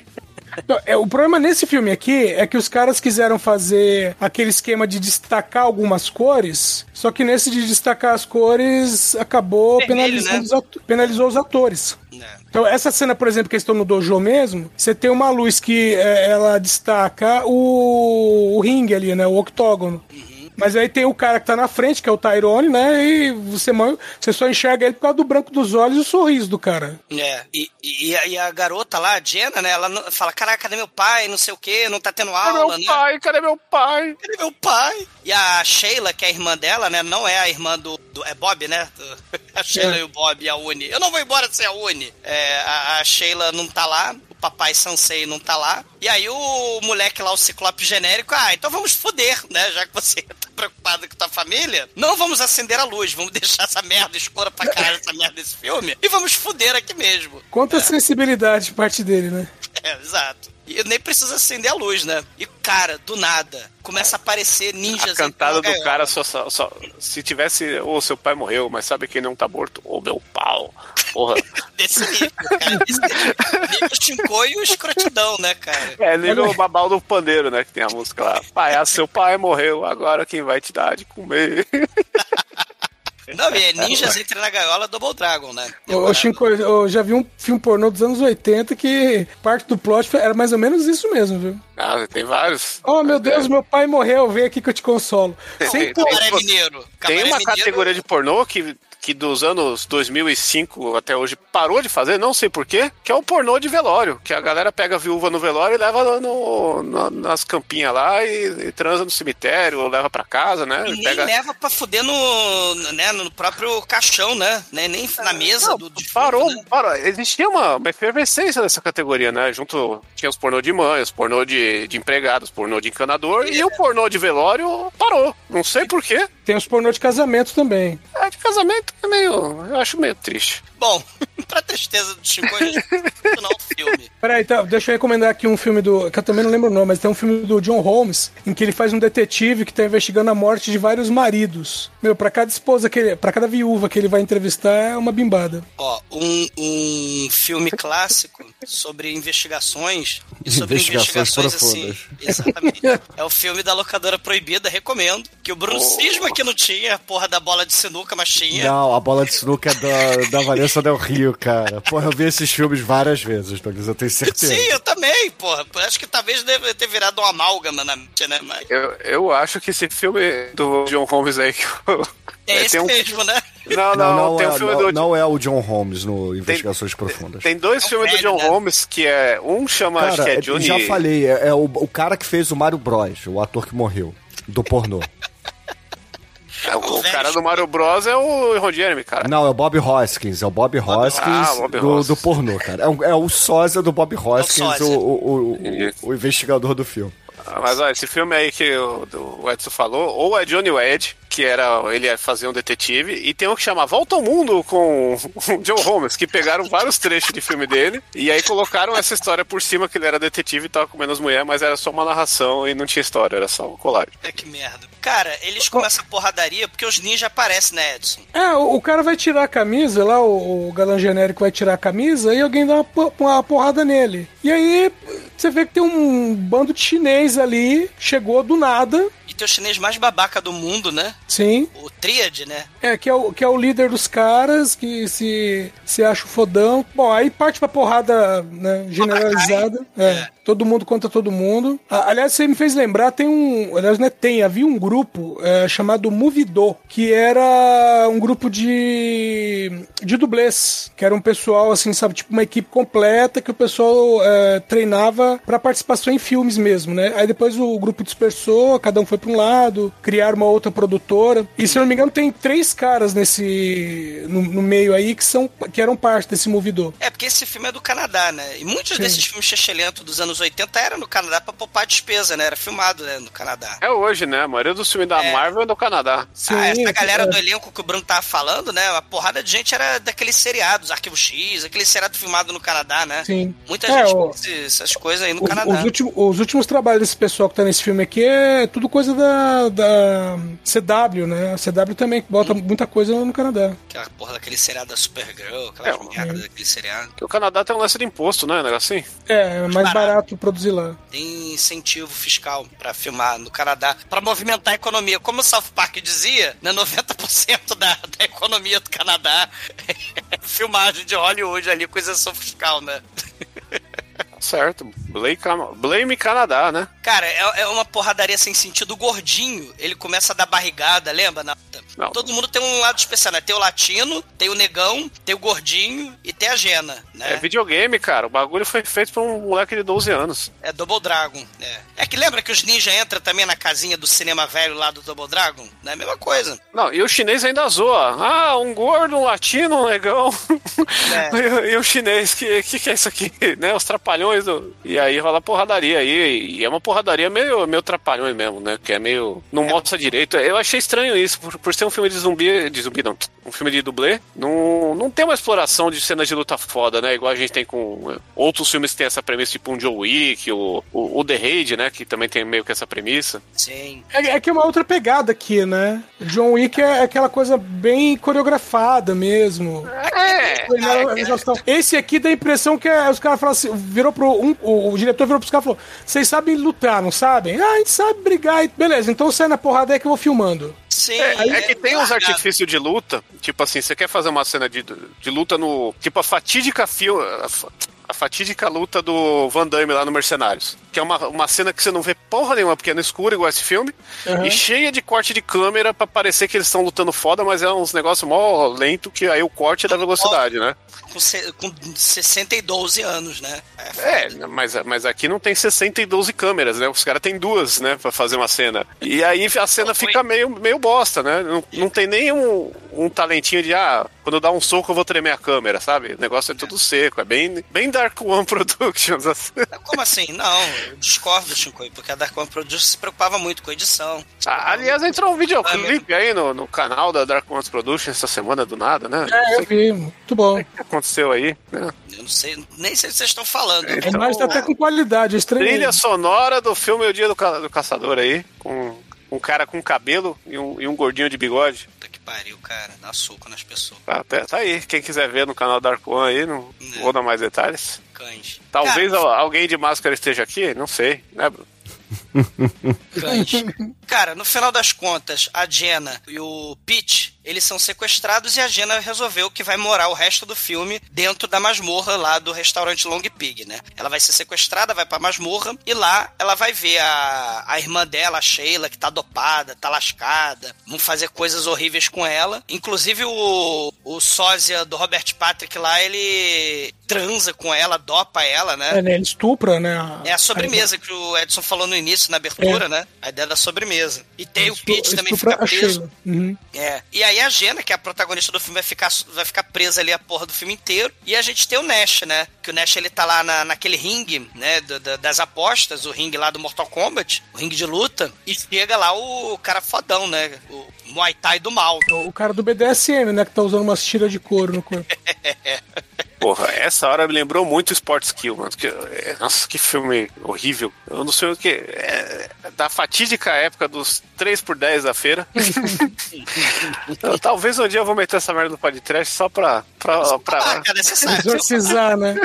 Não, é, o problema nesse filme aqui é que os caras quiseram fazer aquele esquema de destacar algumas cores, só que nesse de destacar as cores acabou Vermelho, penalizando né? os atu- penalizou os atores. É. Então, essa cena, por exemplo, que eles estão no dojo mesmo, você tem uma luz que é, ela destaca o, o ringue ali, né? O octógono. Mas aí tem o cara que tá na frente, que é o Tyrone, né? E você, você só enxerga ele por causa do branco dos olhos e o sorriso do cara. É, e, e, a, e a garota lá, a Jenna, né? Ela fala: Caraca, cadê meu pai? Não sei o quê, não tá tendo Cadê aula, meu né? pai? Cadê meu pai? Cadê meu pai? E a Sheila, que é a irmã dela, né? Não é a irmã do. do- é Bob, né? Do- a Sheila É. e o Bob e a Uni. Eu não vou embora sem a Uni. É, a, a Sheila não tá lá. Papai Sansei não tá lá. E aí o moleque lá, o ciclope genérico, ah, então vamos foder, né? Já que você tá preocupado com tua família, não vamos acender a luz, vamos deixar essa merda escura pra caralho, essa merda desse filme, e vamos foder aqui mesmo. Quanta sensibilidade de parte dele, né? É, exato. E nem precisa acender a luz, né? E, cara, do nada, começa a aparecer ninjas... A cantada do cara só, só, só- Se tivesse. Ou seu pai morreu, mas sabe quem não tá morto? Ô meu pau. Porra. Desse nível, cara. Desse nível. E o escrotidão, né, cara? É, nível o babal do pandeiro, né? Que tem a música lá. Pai, ah, seu pai morreu, agora quem vai te dar de comer? Não, e é ninjas entra na gaiola Double Dragon, né? Ô, eu já vi um filme pornô dos anos 80 que parte do plot era mais ou menos isso mesmo, viu? Ah, tem vários. Oh, meu Deus, meu pai morreu, vem aqui que eu te consolo. Tem, Cabaré tem- Mineiro. Tem uma Mineiro- categoria de pornô que, que dos anos 2005 até hoje parou de fazer, não sei porquê, que é o pornô de velório. Que a galera pega a viúva no velório e leva lá no, na- nas campinhas lá e, e transa no cemitério, ou leva pra casa, né? E nem pega... leva pra fuder no, né, no próprio caixão, né? Nem, nem na mesa Não, do defunto, parou, né? parou. Existia uma, uma efervescência dessa categoria, né? Junto tinha os pornô de mãe, os pornô de, de empregados, pornô de encanador e o pornô de velório parou. Não sei porquê. Tem os pornô de casamento também. É, de casamento é meio. Eu acho meio triste. Bom, pra tristeza do Chico, a gente vai continuar o filme. Peraí, tá, deixa eu recomendar aqui um filme do. que eu também não lembro o nome, mas tem um filme do John Holmes, em que ele faz um detetive que tá investigando a morte de vários maridos. Meu, pra cada esposa que ele. pra cada viúva que ele vai entrevistar é uma bimbada. Ó, um, um filme clássico sobre investigações e sobre Investigações investigações, assim. Exatamente. É o filme da locadora proibida, recomendo. Que o Bruno cisma que não tinha a porra da bola de sinuca, mas tinha. Não, a bola de sinuca é da, da Vanessa Del Rio, cara. Porra, eu vi esses filmes várias vezes, Douglas, eu tenho certeza. Sim, eu também, porra. Acho que talvez deve ter virado uma amálgama na mente, né? Mas Eu, eu acho que esse filme do John Holmes aí que eu- é esse tem um- mesmo, né? Não, não, Não, não, tem é, um não, do. não é o John Holmes no Investigações Profundas. Tem dois É um filmes do velho, John né? Holmes que é. Um chama, acho que Cara, é eu Johnny. já falei, é, é o, o cara que fez o Mario Bros, o ator que morreu, do pornô. É, o, o cara do Mario Bros é o Ron Jeremy, cara. Não, é o Bob Hoskins, é o Bob Hoskins Ah, Bob do, Hoskins. do pornô, cara. É, o- é o sósia do Bob Hoskins, o, o, o, o- o investigador do filme. Ah, Mas olha, esse filme aí que o, do- o Edson falou, ou é Johnny Wedge, que era ele ia fazer um detetive, e tem um que chama Volta ao Mundo com o Joe Holmes, que pegaram vários trechos de filme dele, e aí colocaram essa história por cima que ele era detetive e tava comendo as mulheres, mas era só uma narração e não tinha história, era só uma colagem. É que merda. Cara, eles começam a porradaria porque os ninjas aparecem, né, Edson? É, o, o cara vai tirar a camisa, lá, o, o galã genérico vai tirar a camisa e alguém dá uma, uma porrada nele. E aí você vê que tem um bando de chinês ali, chegou do nada, E tem o chinês mais babaca do mundo, né? sim. O Tríade, né? É, que é o, que é o líder dos caras, que se, se acha o fodão. Bom, aí parte pra porrada né, generalizada. É, todo mundo contra todo mundo. Ah, aliás, você me fez lembrar, tem um. Aliás, não é tem, havia um grupo é, chamado Movidô, que era um grupo de. de dublês. Que era um pessoal, assim, sabe, tipo uma equipe completa que o pessoal é, treinava pra participação em filmes mesmo, né? Aí depois o grupo dispersou, cada um foi pra um lado, criaram uma outra produtora. E se eu não me engano, tem três caras nesse. no, no meio aí que são. que eram parte desse movidor. É, porque esse filme é do Canadá, né? E muitos Sim. desses filmes chechelentos dos anos 80 eram no Canadá pra poupar despesa, né? Era filmado né, no Canadá. É hoje, né? A maioria dos filmes da É. Marvel é do Canadá. ah, essa galera é. do elenco que o Bruno tava falando, né? A porrada de gente era daqueles seriados, Arquivo X, aquele seriado filmado no Canadá, né? Sim. Muita É, gente o- fez essas coisas aí no Os, Canadá. os últimos, os últimos trabalhos desse pessoal que tá nesse filme aqui é tudo coisa da, da CW, né? A CW também bota muita coisa no Canadá. Aquela porra daquele seriado da Supergirl, aquelas É, merda daquele seriado. Porque o Canadá tem um lance de imposto, né? Um negócio assim. É, é mais barato produzir lá. Tem incentivo fiscal pra filmar no Canadá, pra movimentar a economia. Como o South Park dizia, né, 90% da, da economia do Canadá é filmagem de Hollywood ali com isenção fiscal, né? Certo. Blame, Blame Canadá, né? Cara, é, é uma porradaria sem sentido. O gordinho, ele começa a dar barrigada, lembra? Na- Não. Todo mundo tem um lado especial, né? Tem o latino, tem o negão, tem o gordinho e tem a Jena, né? É videogame, cara. O bagulho foi feito por um moleque de 12 anos. É Double Dragon, é. É que lembra que os ninjas entram também na casinha do cinema velho lá do Double Dragon? Não é a mesma coisa. Não, e o chinês ainda zoa. Ah, um gordo, um latino, um negão. É. e, e o chinês, que, que que é isso aqui? Né? Os trapalhões. Do... E aí rola porradaria aí. E é uma porradaria meio, meio trapalhões mesmo, né? Que é meio. Não mostra direito. Eu achei estranho isso, por, por ser um filme de zumbi. De zumbi, não. Um filme de dublê. Não, não tem uma exploração de cenas de luta foda, né? Igual a gente tem com eh, outros filmes que tem essa premissa, tipo um Joe Wick, o, o, o The Raid, né? Que também tem meio que essa premissa. Sim. É, é que é uma outra pegada aqui, né? John Wick é aquela coisa bem coreografada mesmo. É, Esse aqui dá a impressão que é- os caras falam assim, virou pro um, o, o diretor virou pros caras e falou: "Vocês sabem lutar, não sabem? Ah, a gente sabe brigar". E- Beleza, então sai na porrada aí que eu vou filmando. Sim. É, é que tem uns artifícios de luta, tipo assim, você quer fazer uma cena de, de luta no. Tipo a fatídica fio. A, fa- a fatídica luta do Van Damme lá no Mercenários. Que é uma, uma cena que você não vê porra nenhuma, porque é no escuro, igual esse filme. Uhum. E cheia de corte de câmera pra parecer que eles estão lutando foda, mas é uns negócios mó lento que aí o corte é da velocidade, né? Com, se, com 60 e 12 anos, né? É, mas, mas aqui não tem 60 e 12 câmeras, né? Os caras têm duas, né, pra fazer uma cena. E aí a cena fica meio, meio bosta, né? Não, não tem nem um, um talentinho de, ah, quando eu dar um soco eu vou tremer a câmera, sabe? O negócio é tudo seco, é bem, bem Dark One Productions. assim. Como assim? Não, eu discordo, Shinkoi, porque a Dark One Production se preocupava muito com edição. Ah, aliás, entrou um videoclipe aí no, no canal da Dark One Productions essa semana do nada, né? É, eu vi, muito bom. O que aconteceu aí, né? Eu não sei, nem sei o que vocês estão falando. A imagem tá até com qualidade, é estranho. Trilha sonora do filme O Dia do, Ca- do Caçador aí, com um cara com cabelo e um, e um gordinho de bigode. Pariu, cara. Dá soco nas pessoas. Tá, tá, tá aí, quem quiser ver no canal Dark One aí, não vou dar mais detalhes. Cães. Talvez Cara, al- alguém de máscara esteja aqui, não sei, né, Bruno? cães. Cara, no final das contas, a Jenna e o Pete, eles são sequestrados e a Jenna resolveu que vai morar o resto do filme dentro da masmorra lá do restaurante Long Pig, né? Ela vai ser sequestrada, vai pra masmorra e lá ela vai ver a, a irmã dela, a Sheila, que tá dopada, tá lascada, vão fazer coisas horríveis com ela. Inclusive o, o sósia do Robert Patrick lá, ele transa com ela, dopa ela, né? É, né? Ele estupra, né? É a sobremesa que o Edson falou no início, na abertura, né? A ideia da sobremesa. E tem o Pete também fica preso. Uhum. É. E aí aí a Jenna, que é a protagonista do filme, vai ficar, vai ficar presa ali a porra do filme inteiro. E a gente tem o Nash, né? Que o Nash ele tá lá na, naquele ringue, né? do- do- das apostas, o ringue lá do Mortal Kombat, o ringue de luta. E chega lá o cara fodão, né? O Muay Thai do mal. O cara do BDSM, né? Que tá usando umas tiras de couro no corpo. Porra, essa hora me lembrou muito Sports Kill, mano. Que, é, nossa, que filme horrível. Eu não sei o que. É, da fatídica época dos 3 por 10 da feira. Eu, talvez um dia eu vou meter essa merda no podcast só pra. pra, pra... Ah, cara. Exorcizar, né?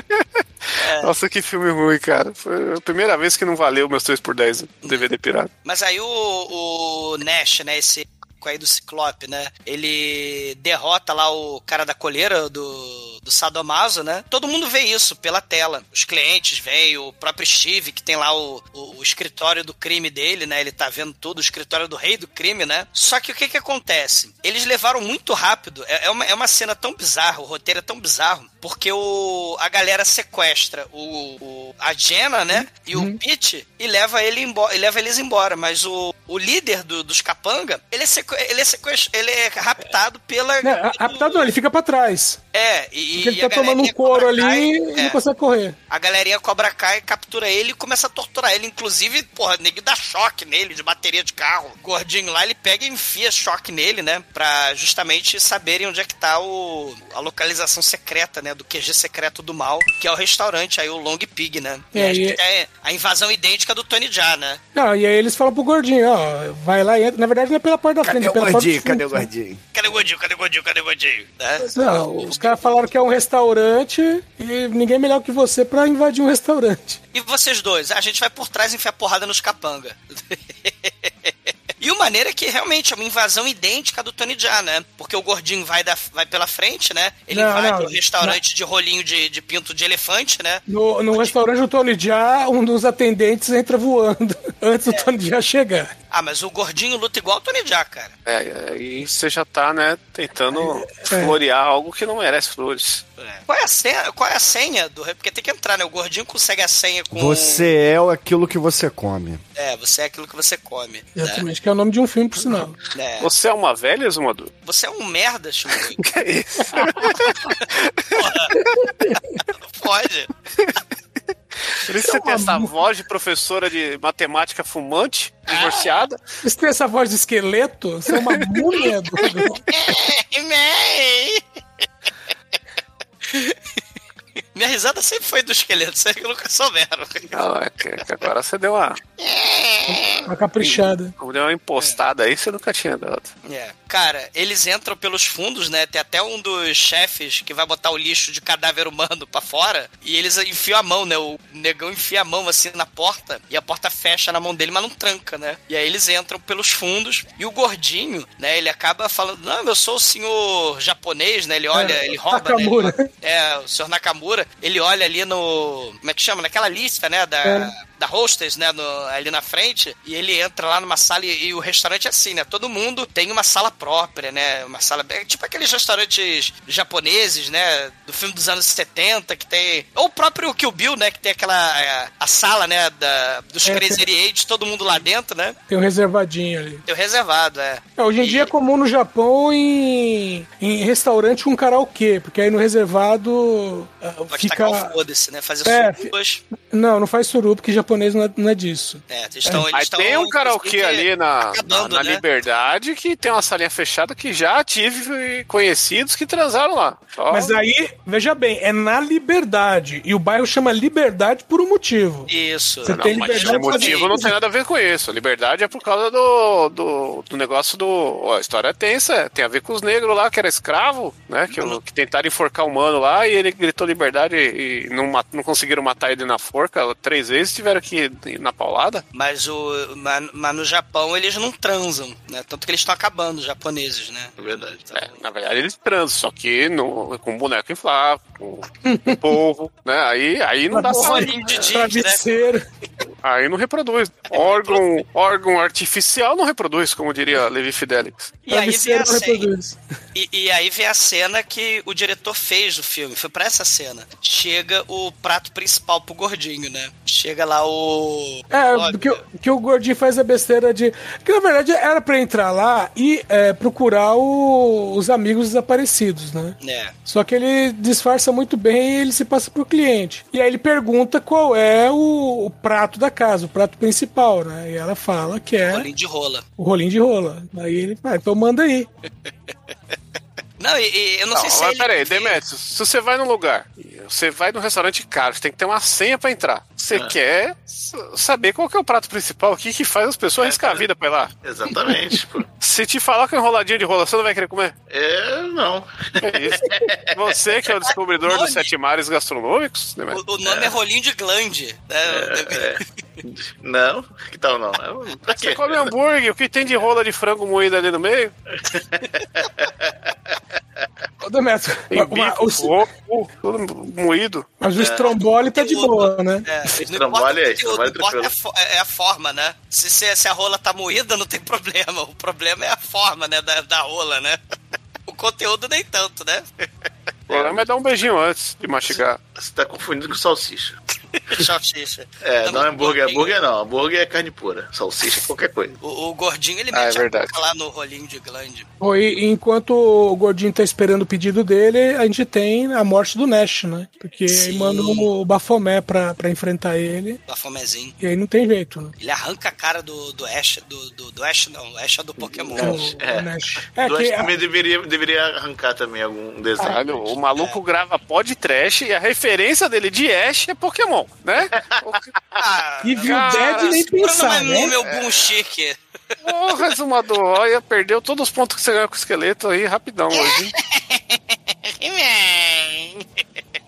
Nossa, que filme ruim, cara. Foi a primeira vez que não valeu meus 3 por 10 DVD pirata. Mas aí o, o Nash, né, esse aí do Ciclope, né, ele derrota lá o cara da coleira do, do Sadomaso, né? Todo mundo vê isso pela tela. Os clientes veem, o próprio Steve, que tem lá o, o, o escritório do crime dele, né? Ele tá vendo tudo, o escritório do rei do crime, né? Só que o que que acontece? Eles levaram muito rápido, é, é uma, é uma cena tão bizarra, o roteiro é tão bizarro, porque o, a galera sequestra o, o- a Jenna, né? E o Pete e leva ele embora, e leva eles embora. Mas o, o líder do- dos capanga, ele é, sequ, ele, é sequest, ele é raptado pela. A- Raptado não, ele fica pra trás. É, e, Porque ele e tá tomando um couro ali Kai, e é, não consegue correr. A galerinha Cobra Kai captura ele e começa a torturar ele. Inclusive, porra, nego dá choque nele de bateria de carro. O gordinho lá, ele pega e enfia choque nele, né? Pra justamente saberem onde é que tá o, a localização secreta, né? Do QG secreto do mal, que é o restaurante aí, o Long Pig, né? E É, e- é a invasão idêntica do Tony Jaa, né? Não, e aí eles falam pro gordinho, ó, vai lá e entra. Na verdade, não é pela porta da frente, é pela porta de fundo. gordinho? Cadê o gordinho? Cadê o gordinho? Cadê o gordinho? Né? Não, os caras falaram que é um restaurante e ninguém melhor que você pra invadir um restaurante. E vocês dois? A gente vai por trás e enfiar porrada nos capanga. E o maneiro é que realmente é uma invasão idêntica do Tony Jaa, né? Porque o gordinho vai, da, vai pela frente, né? Ele Não, vai não, pro restaurante de rolinho de, de pinto de elefante, né? No, no restaurante do Tony Jaa, um dos atendentes entra voando antes do Tony Jaa chegar. Ah, mas o gordinho luta igual o Tony Jaa, cara. É, aí você já tá, né, tentando florear algo que não merece flores. Qual é a senha, qual é a senha do... Porque tem que entrar, né? O gordinho consegue a senha com... Você é aquilo que você come. É, você é aquilo que você come. Né? Exatamente, que é o nome de um filme, por sinal. É. Você é uma velha, Zumador? Você é um merda, Chumbo. Que é isso? Pode. Por isso você tem essa voz de professora de matemática fumante, Ah. divorciada. Você tem essa voz de esqueleto? Você é uma múmia do... Minha risada sempre foi do esqueleto, sempre que nunca souberam. Não, é que agora você deu uma, Uma caprichada. deu uma impostada aí, você nunca tinha dado. É. Cara, eles entram pelos fundos, né? Tem até um dos chefes que vai botar o lixo de cadáver humano pra fora. E eles enfiam a mão, né? O negão enfia a mão assim na porta. E a porta fecha na mão dele, mas não tranca, né? E aí eles entram pelos fundos. E o gordinho, né? Ele acaba falando: Não, eu sou o senhor japonês, né? Ele olha, É, ele rouba, Nakamura. né? É, o senhor Nakamura. Ele olha ali no. Como é que chama? Naquela lista, né? Da. É. Da hostess, né, no- ali na frente, e ele entra lá numa sala e, e o restaurante é assim, né? Todo mundo tem uma sala própria, né? Uma sala. é Tipo aqueles restaurantes japoneses, né? Do filme dos anos 70, que tem. Ou o próprio Kill Bill, né? Que tem aquela. é, a sala, né? Da, dos É, Crazy tem- Eight, todo mundo lá dentro, né? Tem um reservadinho ali. Tem o reservado, é. É, hoje em dia é comum no Japão em, em restaurante com karaokê, porque aí no reservado ah, Pode fica. tacar o foda-se, né? Fazer É, surubas. Não, não faz suruba, porque japonês não é, não é disso. É, eles estão. estão, tem um karaokê ali na, acabando, na, na né? Liberdade que tem uma salinha fechada que já tive conhecidos que transaram lá. Só- Mas aí, veja bem, é na liberdade. E o bairro chama liberdade por um motivo. Isso. Você Não, tem mas liberdade o motivo não tem nada a ver com isso. A liberdade é por causa do, do, do negócio do. Ó, a história é tensa, tem a ver com os negros lá, que era escravo, né? Que, que tentaram enforcar o mano lá e ele gritou liberdade e, não, não conseguiram matar ele na forca três vezes, tiveram que ir na paulada. Mas, o, mas, mas no Japão eles não transam, né? Tanto que eles estão acabando, os japoneses, né? É verdade. É, na verdade eles transam, só que no, com boneco inflável, com, com polvo, né? Aí, aí não dá jeans, né? Travesseiro. Aí não reproduz. Órgão, órgão artificial não reproduz, como diria Levi Fidelix. E aí, vem a cena, e, e aí vem a cena que o diretor fez do filme. Foi pra essa cena. Chega o prato principal pro gordinho, né? Chega lá o. É, que, o- que o gordinho faz a besteira de. Que na verdade era pra entrar lá e é, procurar o- os amigos desaparecidos, né? É. Só que ele disfarça muito bem e ele se passa pro cliente. E aí ele pergunta qual é o, o prato da casa, o prato principal, né? E ela fala que é Bolinho de rola. o rolinho de rola. Aí ele, ah, então manda aí. Não, e, e eu não, Não, sei se mas ele. peraí, Demetrius, se você vai num lugar, você vai num restaurante caro, você tem que ter uma senha pra entrar. Você É. quer saber qual que é o prato principal, o que que faz as pessoas arriscar a vida pra ir lá. Exatamente, pô. Se te falar que é enroladinho de rola, você não vai querer comer? É, não. É isso. Você que é o descobridor Nome? dos sete mares gastronômicos, Demetrius. O, o nome é, rolinho de glande. Né? É, Não? Que tal não? É? Você come hambúrguer, o que tem de rola de frango moído ali no meio? Ô, Demetrio, Tem uma- bico, o- ovo, tudo moído. mas o estrombole tá de boa, né? É, Estrombole é o importa é fo- é a forma, né? Se, se, se a rola tá moída, não tem problema. O problema é a forma, né, da, da rola, né? O conteúdo nem tanto, né? O problema é dar um beijinho antes de mastigar. Você tá confundindo com salsicha. Salsicha. É, não é mas hambúrguer. Hambúrguer não. Hambúrguer é carne pura. Salsicha é qualquer coisa. O, o gordinho, ele Ah, é mete boca lá no rolinho de glande. E enquanto o Gordinho tá esperando o pedido dele, a gente tem a morte do Nash, né? Porque aí Sim. manda o Bafomé pra, pra enfrentar ele. Bafomezinho. E aí não tem jeito, né? Ele arranca a cara do, do Ash, do, do, do Ash não, o Ash é do Pokémon. O, É. o Nash. É Eu que acho que a- também deveria, deveria arrancar também algum desenho. Caralho, o maluco grava pod trash e a referência dele de Ash é Pokémon, né? Ah, e viu Cara, Dead nem pensar, né? meu boom chique. Porra, exumador, olha, perdeu todos os pontos que você ganhou com o esqueleto aí rapidão hoje.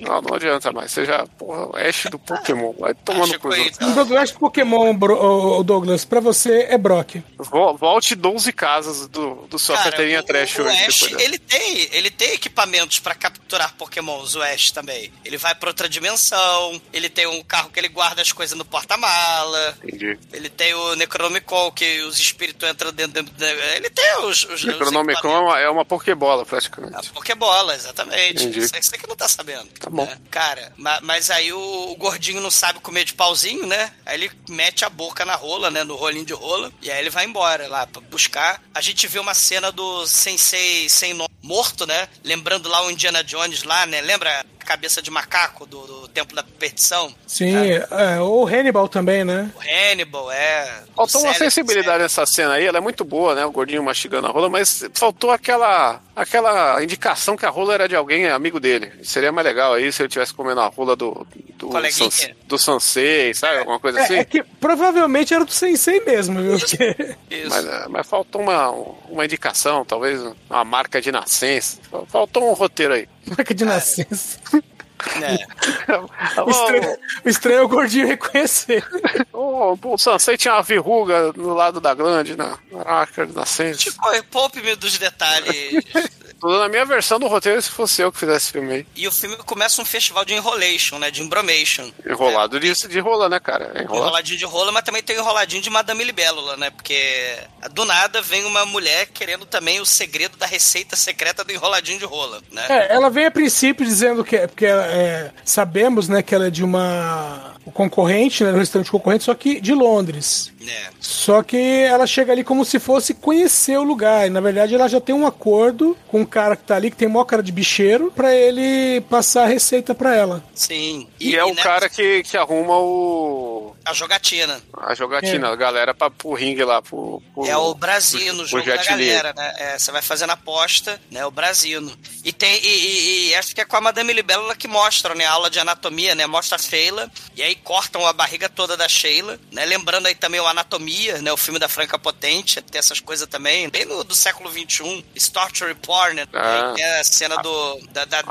Não, não adianta mais. Você já, porra, Ash do Pokémon. Vai tomando que O Douglas Pokémon, bro- Douglas, pra você é Brock. Vo- Volte 12 casas do, do sua Cara, carteirinha o, trash o hoje. Ash, depois dessa. ele tem, ele tem equipamentos pra capturar pokémons, o Ash também. Ele vai pra outra dimensão, ele tem um carro que ele guarda as coisas no porta-mala, Entendi. ele tem o Necronomicon, que os espíritos entram dentro... do- ele tem os... os O Necronomicon é uma, é uma Pokébola, praticamente. A Pokébola, exatamente. Entendi. Isso você que não tá sabendo. Tá bom. né? Cara, ma- mas aí o, o gordinho não sabe comer de pauzinho, né? Aí ele mete a boca na rola, né? No rolinho de rola. E aí ele vai embora lá pra buscar. A gente vê uma cena do Sensei sem nome morto, né? Lembrando lá o Indiana Jones lá, né? Lembra cabeça de macaco do, do Templo da Perdição? Sim, é, o Hannibal também, né? O Hannibal, é. Faltou uma sensibilidade nessa cena aí, ela é muito boa, né? O gordinho mastigando a rola, mas faltou aquela aquela indicação que a rola era de alguém amigo dele. Seria mais legal aí se ele tivesse comendo a rola do do, Coleguinha. Sans- do Sansei, sabe? Alguma coisa É, assim. é que provavelmente era do Sensei mesmo, viu? Porque- Isso. Mas, é, mas faltou uma, uma indicação, talvez uma marca de nascença. Faltou um roteiro aí. Marca de nascença. né? O estranho, o estranho é o gordinho reconhecer. O, o Sansei tinha uma verruga no lado da glande, na na de nascença. Tipo, poupe-me dos detalhes. Tô dando a minha versão do roteiro se fosse eu que fizesse esse filme aí. E o filme começa um festival de enrolation, né? De embromation. Enrolado de, de rola, né, cara? É enrolado. Enroladinho de rola, mas também tem o enroladinho de Madame Libélula, né? Porque do nada vem uma mulher querendo também o segredo da receita secreta do enroladinho de rola, né? É, ela vem a princípio dizendo que é- porque é, sabemos, né, que ela é de uma concorrente, né, um restaurante concorrente, só que de Londres. É. Só que ela chega ali como se fosse conhecer o lugar. E na verdade ela já tem um acordo com o cara que tá ali, que tem maior cara de bicheiro, pra ele passar a receita pra ela. Sim. E, é o né, cara que, que arruma o. A jogatina. A jogatina, a galera pra, pro ringue lá, pro. pro É o Brasino, o pro jogo da galera, né? É, você vai fazendo aposta, né? O Brasino. E tem. E, e- e acho que é com a Madame Libélula que mostra, né? A aula de anatomia, né? Mostra a Sheila. E aí cortam a barriga toda da Sheila, né? Lembrando aí também o Anatomia, né? O filme da Franca Potente. Tem essas coisas também. Bem no, do século XXI. Torture Porn, né? Ah. Tem a cena do, da, da,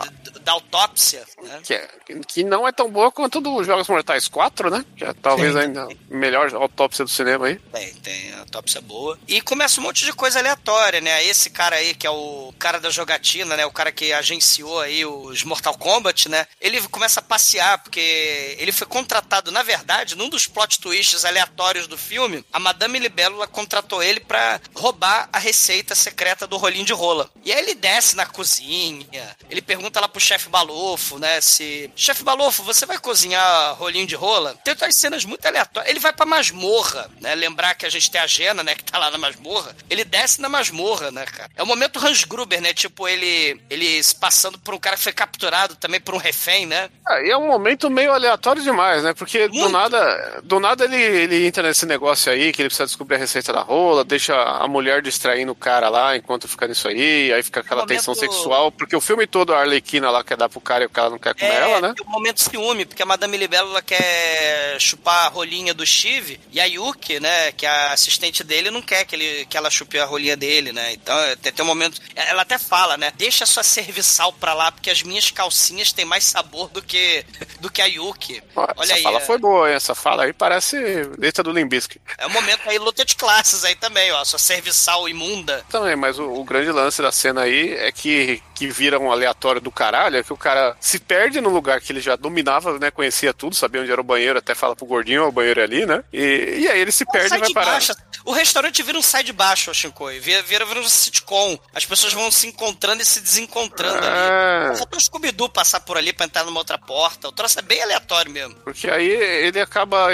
da autópsia, né? Que, é- que não é tão boa quanto dos Jogos Mortais 4, né? Que é talvez Sim. ainda melhor autópsia do cinema aí. Tem, tem autópsia boa. E começa um monte de coisa aleatória, né? Esse cara aí, que é o cara da jogatina, né? O cara que agenciou aí os Mortal Kombat, né? Ele começa a passear, porque ele foi contratado, na verdade, num dos plot twists aleatórios do filme, a Madame Libélula contratou ele pra roubar a receita secreta do rolinho de rola. E aí ele desce na cozinha, ele pergunta lá pro chefe Balofo, né, se... Chefe Balofo, você vai cozinhar rolinho de rola? Tem outras cenas muito aleatórias. Ele vai pra masmorra, né, lembrar que a gente tem a Jena, né, que tá lá na masmorra. Ele desce na masmorra, né, cara? É o momento Hans Gruber, né, tipo, ele, ele passando por um cara que foi capturado também por um refém, né? Ah, e é um momento meio aleatório demais, né? Porque do Muito. nada, do nada ele, ele entra nesse negócio aí, que ele precisa descobrir a receita da rola, deixa a mulher distraindo o cara lá enquanto fica nisso aí, aí fica aquela Momento- tensão sexual, porque o filme todo a Arlequina lá quer dar pro cara e o cara não quer comer ela, né? tem um momento ciúme, porque a Madame Libélula quer chupar a rolinha do Steve, e a Yuki, né, que é a assistente dele, não quer que, ele, que ela chupe a rolinha dele, né? Então tem, tem um momento. Ela até fala, né? Deixa sua serviçal pra lá, porque as minhas calcinhas têm mais sabor do que, do que a Yuki. Olha essa aí. fala é- foi boa, hein? Essa fala aí parece letra do Limbisky. É um momento aí, luta de classes aí também, ó. Sua serviçal imunda. Também, mas o, o grande lance da cena aí é que, que vira um aleatório do caralho, é que o cara se perde num lugar que ele já dominava, né? Conhecia tudo, sabia onde era o banheiro, até fala pro gordinho, ó, o banheiro é ali, né? E, e aí ele se perde e vai parar. baixo. O restaurante vira um sai de baixo, Shinkoi. Vira, vira, vira um sitcom. As pessoas vão se encontrando e se desencontrando É. ali. Faltou o Scooby-Doo passar por ali pra entrar numa outra porta. O troço é bem aleatório mesmo. Porque aí ele acaba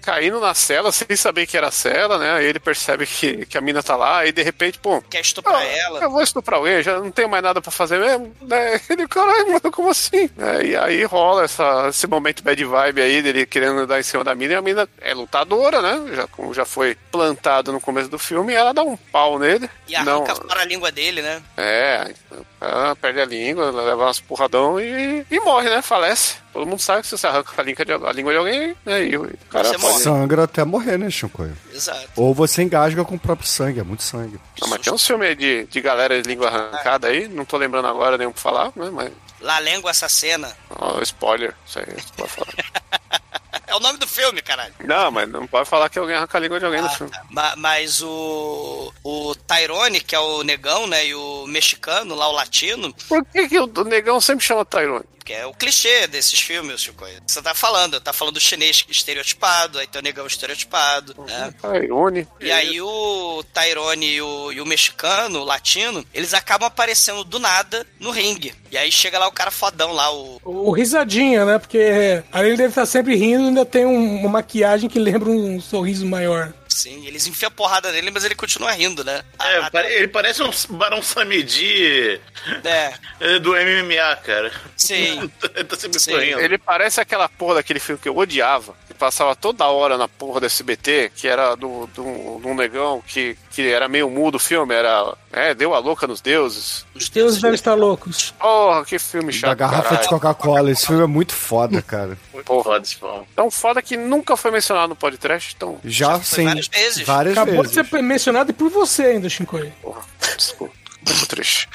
caindo na cela sem saber que era a cela, né? Aí ele percebe que, que a mina tá lá, e de repente, pô. Quer estuprar ah, ela. Eu vou estuprar alguém, já não tenho mais nada pra fazer mesmo. Né? Ele, caralho, mano, como assim? É, e aí rola essa, esse momento bad vibe aí dele querendo dar em cima da mina, e a mina é lutadora, né? Já, como já foi plantado no começo do filme, ela dá um pau nele. E não, arranca fora a língua dele, né? é, ela perde a língua, leva umas porradão e, e morre, né? Falece. Todo mundo sabe que se você arranca a língua de, a língua de alguém, né? E o cara Você morre. Sangra até morrer, né, Chicoio? Exato. Ou você engasga com o próprio sangue, é muito sangue. Não, mas tem uns filmes aí de, de galera de língua arrancada aí, não tô lembrando agora nenhum pra falar, né? Mas. La Lengua Assassina. Ó, spoiler, isso aí, pode falar. É o nome do filme, caralho. não, mas não pode falar que alguém arranca a língua de alguém no filme. Ma- Mas o. O Tyrone, que é o negão, né? E o mexicano, lá o latino, Por que, que o negão sempre chama Tyrone? Que é o clichê desses filmes, Chico. Você tá falando, tá falando do chinês estereotipado, aí tem o negão estereotipado, né? Tyrone. E aí o Tyrone e o, e o mexicano, o latino, eles acabam aparecendo do nada no ringue. E aí chega lá o cara fodão lá, o. O risadinha, né? Porque além dele estar sempre rindo, ainda tem um- uma maquiagem que lembra um sorriso maior. Sim, eles enfiam a porrada nele, mas ele continua rindo, né? É, A- a- pare- ele parece um Barão Samedi é, do MMA, cara. sim. Ele tá sempre Sim. sorrindo. Ele parece aquela porra daquele filme que eu odiava, que passava toda hora na porra do SBT, que era do, do, de um negão que, que era meio mudo o filme, era. É, deu a louca nos deuses. Os deuses devem estar loucos. Porra, que filme Da chato. garrafa caralho. de Coca-Cola. Esse filme é muito foda, cara. Muito foda esse filme. Tão foda que nunca foi mencionado no podcast, então. Já, foi sim. várias vezes. Várias Acabou vezes. de ser mencionado por você ainda, Shinkoi. Porra, desculpa. Muito triste.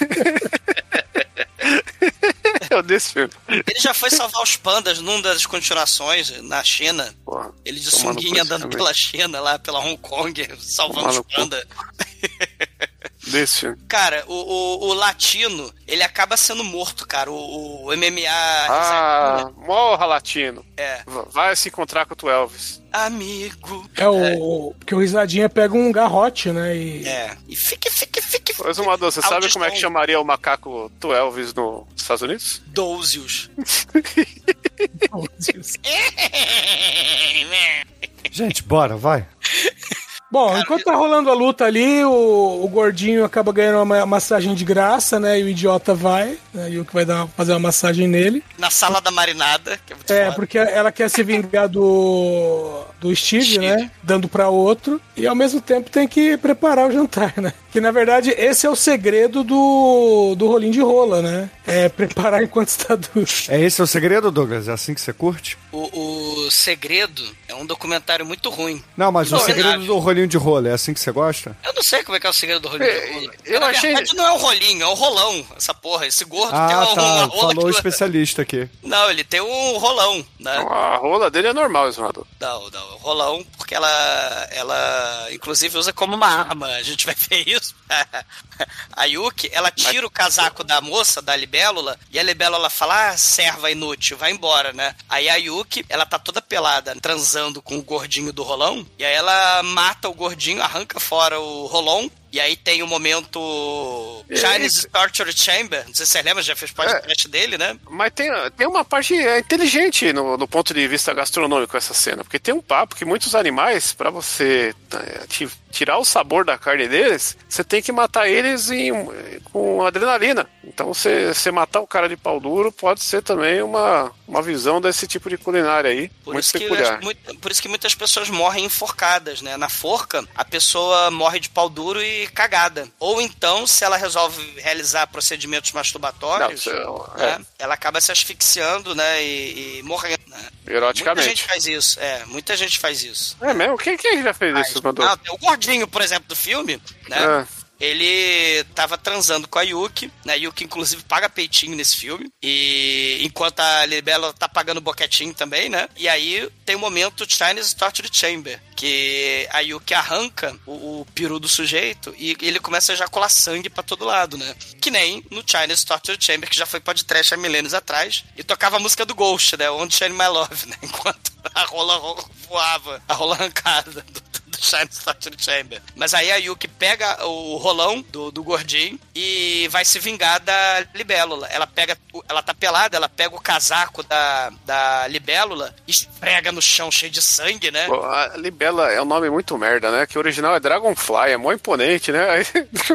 eu desse filme. Ele já foi salvar os pandas numa das continuações na China. Porra. Ele de sunguinha andando também. pela China, lá pela Hong Kong, salvando Tomar os pandas. Desse filme. Cara, o, o, o latino, ele acaba sendo morto, cara. O, o MMA. Ah, morra, latino. É. Vai se encontrar com o tu Elvis. Amigo. É o. Porque o risadinha pega um garrote, né? E. É. E fique, fique, fique. Pois uma você sabe como é que chamaria o macaco tu Elvis nos Estados Unidos? Dousios. Gente, bora, vai. Bom, enquanto tá rolando a luta ali, o, o gordinho acaba ganhando uma massagem de graça, né? E o idiota vai, né, e o que vai dar, fazer uma massagem nele. Na sala da marinada, que é muito É, foda. porque ela quer se vingar do, do Steve, Steve. né? Dando pra outro. E ao mesmo tempo tem que preparar o jantar, né? Que na verdade esse é o segredo do, do rolinho de rola, né? É preparar enquanto está duro. É esse o segredo, Douglas? É assim que você curte? O, o Segredo é um documentário muito ruim. Não, mas o Não, segredo verdade. do rolinho de rola é assim que você gosta? Eu não sei como é que é o segredo do rolinho É, de rola. eu Na achei- verdade, não é um rolinho, é um rolão, essa porra. Esse gordo tem Ah, uma, tá. uma rola Falou o que- especialista aqui. Não, ele tem um rolão, né? A rola dele é normal, esmagador. Não, não, o rolão, porque ela, ela inclusive usa como uma arma. A gente vai ver isso. Yes. A Yuki, ela tira o casaco da moça, da libélula, e a libélula fala, ah, serva inútil, vai embora, né? Aí a Yuki, ela tá toda pelada, transando com o gordinho do rolão, e aí ela mata o gordinho, arranca fora o rolão, e aí tem o momento Chinese Torture Chamber, não sei se você lembra, já fez podcast dele, né? Mas tem, tem uma parte é, inteligente no, no ponto de vista gastronômico essa cena, porque tem um papo que muitos animais, pra você é, ti- tirar o sabor da carne deles, você tem que matar eles em- com adrenalina. Então, você você matar o cara de pau duro pode ser também uma, uma visão desse tipo de culinária aí, Por muito isso, que, peculiar. muito- por isso que muitas pessoas morrem enforcadas, né? Na forca, a pessoa morre de pau duro e cagada. Ou então, se ela resolve realizar procedimentos masturbatórios, Não, é- né, ela acaba se asfixiando, né? E, e morrendo. Né? Muita Eroticamente. gente faz isso. É, muita gente faz isso. É mesmo? Quem, quem já fez isso, mandou? Ah, o gordinho, por exemplo, do filme, né? Ah. Ele tava transando com a Yuki, né? Yuki, inclusive, paga peitinho nesse filme. E enquanto a Libela tá pagando boquetinho também, né? E aí tem o momento Chinese Torture Chamber, que a Yuki arranca o, o peru do sujeito e ele começa a ejacular sangue pra todo lado, né? Que nem no Chinese Torture Chamber, que já foi podcast há milênios atrás, e tocava a música do Ghost, né? Onde Shine My Love, né? Enquanto a rola ro- voava, a rola arrancada do, do Shine Torture Chamber. Mas aí a Yuki pega o rolão do, do gordinho e vai se vingar da libélula. Ela pega, ela tá pelada, ela pega o casaco da, da libélula, esfrega no chão cheio de sangue, né? Pô, A Libela é um nome muito merda, né? Que o original é Dragonfly, é mó imponente, né? Aí...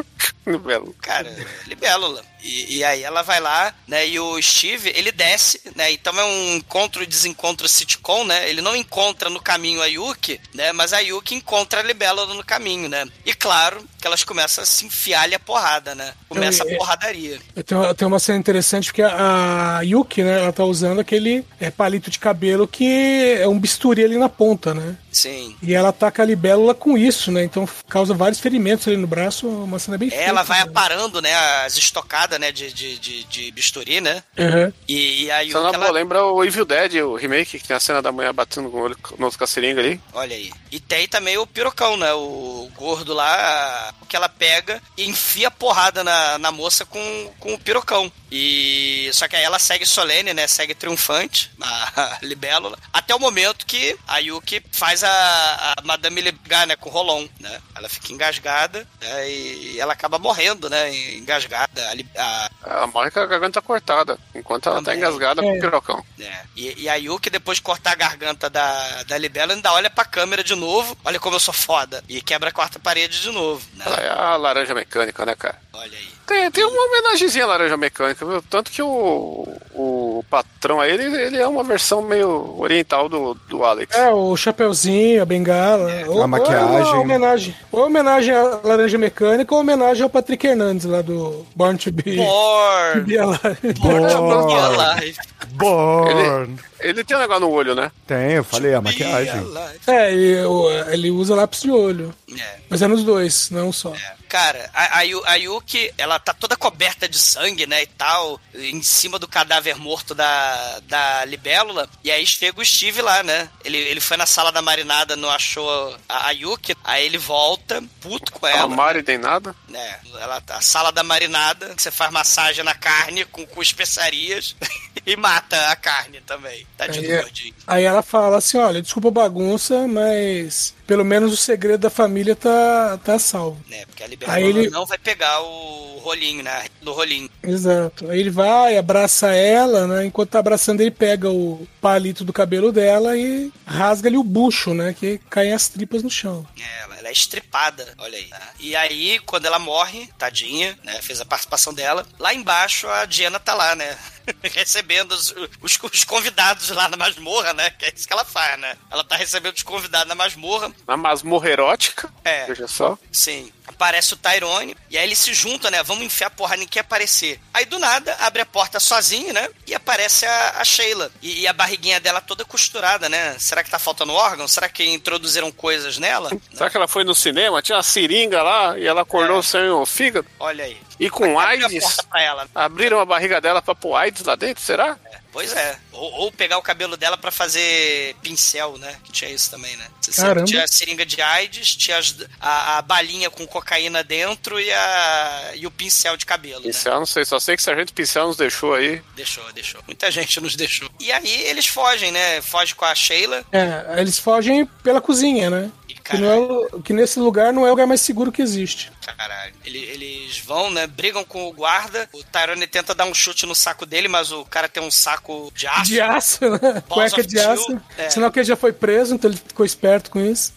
Libela. Cara, libélula. E, e aí ela vai lá, né? E o Steve, ele desce, né? Então é um encontro e desencontro sitcom, né? Ele não encontra no caminho a Yuki, né? Mas a Yuki encontra a libélula no caminho, né? E claro que elas começam a se enfiar-lhe a porrada, né? Começa Não, e- a porradaria. Tenho, tem uma cena interessante porque a, a Yuki, né, ela tá usando aquele é, palito de cabelo que é um bisturi ali na ponta, né? Sim. E ela ataca a libélula com isso, né? Então causa vários ferimentos ali no braço, uma cena bem feita. Ela vai né? aparando, né? As estocadas, né? De, de, de, de bisturi, né? Uhum. E, e a Yuki, Só ela... lembra o Evil Dead, o remake, que tem a cena da mulher batendo com o olho no outro com a seringa ali. Olha aí. E tem também o pirocão, né? O gordo lá, que ela pega e enfia porrada na, na moça com, com o pirocão. E só que aí ela segue solene, né? Segue triunfante, a libélula, até o momento que a Yuki faz a, a Madame ligar, né? Com o Rolon, né? Ela fica engasgada né, e ela acaba morrendo, né? Engasgada. A, a- Ela morre com a garganta cortada, enquanto ela tá Também. engasgada com É. o pirocão. É. E, e a Yuki, depois de cortar a garganta da, da Libela, ainda olha pra câmera de novo. Olha como eu sou foda. E quebra a quarta parede de novo. Né? Ela é a laranja mecânica, né, cara? Olha aí. Tem, tem uma homenagemzinha à laranja mecânica, viu? Tanto que o, o patrão aí, ele, ele é uma versão meio oriental do, do Alex. É, o chapeuzinho, a bengala. ou, A maquiagem. Ou é uma homenagem. Ou é homenagem à Laranja Mecânica ou homenagem ao Patrick Hernandes lá do Born to Be. Born! Be Alive. Born to Born. be alive. Born. Ele tem um negócio no olho, né? Tem, eu falei, a Be maquiagem. É, e o- ele usa lápis de olho. É. Mas é nos dois, não só. Cara, a, a, Yu- a Yuki, ela tá toda coberta de sangue, né, e tal, em cima do cadáver morto da, da libélula, e aí chega o Steve lá, né, ele, ele foi na sala da marinada, não achou a, a Yuki, aí ele volta, puto com A ela, Mari tem nada. né, ela, a sala da marinada, você faz massagem na carne com, com especiarias, e mata a carne também, tadinho do Aí, gordinho. aí ela fala assim: olha, desculpa a bagunça, mas pelo menos o segredo da família tá, tá salvo. Né, porque a libélula ele- não vai pegar o rolinho, né, do rolinho. Exato. Aí ele vai, abraça ela, né? Enquanto tá abraçando, ele pega o palito do cabelo dela e rasga-lhe o bucho, né? Que caem as tripas no chão. É, é estripada, olha aí. né? E aí, quando ela morre, tadinha, né? Fez a participação dela. Lá embaixo, a Diana tá lá, né? recebendo os, os, os convidados lá na masmorra, né? Que é isso que ela faz, né? Ela tá recebendo os convidados na masmorra. Na masmorra erótica. É. Veja só. Sim. Aparece o Tyrone, e aí eles se juntam, né? Vamos enfiar porra, nem quer aparecer. Aí do nada, abre a porta sozinho, né? E aparece a, a Sheila. E, e a barriguinha dela toda costurada, né? Será que tá faltando órgão? Será que introduziram coisas nela? Será que ela foi no cinema? Tinha uma seringa lá e ela acordou É. sem o fígado? Olha aí. E com AIDS, porta pra ela. abriram a barriga dela pra pôr AIDS lá dentro, será? Pois é. Ou, ou pegar o cabelo dela pra fazer pincel, né? Que tinha isso também, né? Você Caramba. tinha a seringa de AIDS, tinha as- a, a balinha com cocaína dentro e, a, e o pincel de cabelo, né? Pincel, não sei, só sei que o Sargento Pincel nos deixou aí. Deixou, deixou. Muita gente nos deixou. E aí eles fogem, né? Fogem com a Sheila. É, eles fogem pela cozinha, né? Que, não é, o- que nesse lugar não é o lugar mais seguro que existe. Caralho. Ele- Eles vão, né? Brigam com o guarda. O Tyrone tenta dar um chute no saco dele, mas o cara tem um saco de aço. De aço, né? Cueca of de aço. steel. É. Sinal que ele já foi preso, então ele ficou esperto com isso.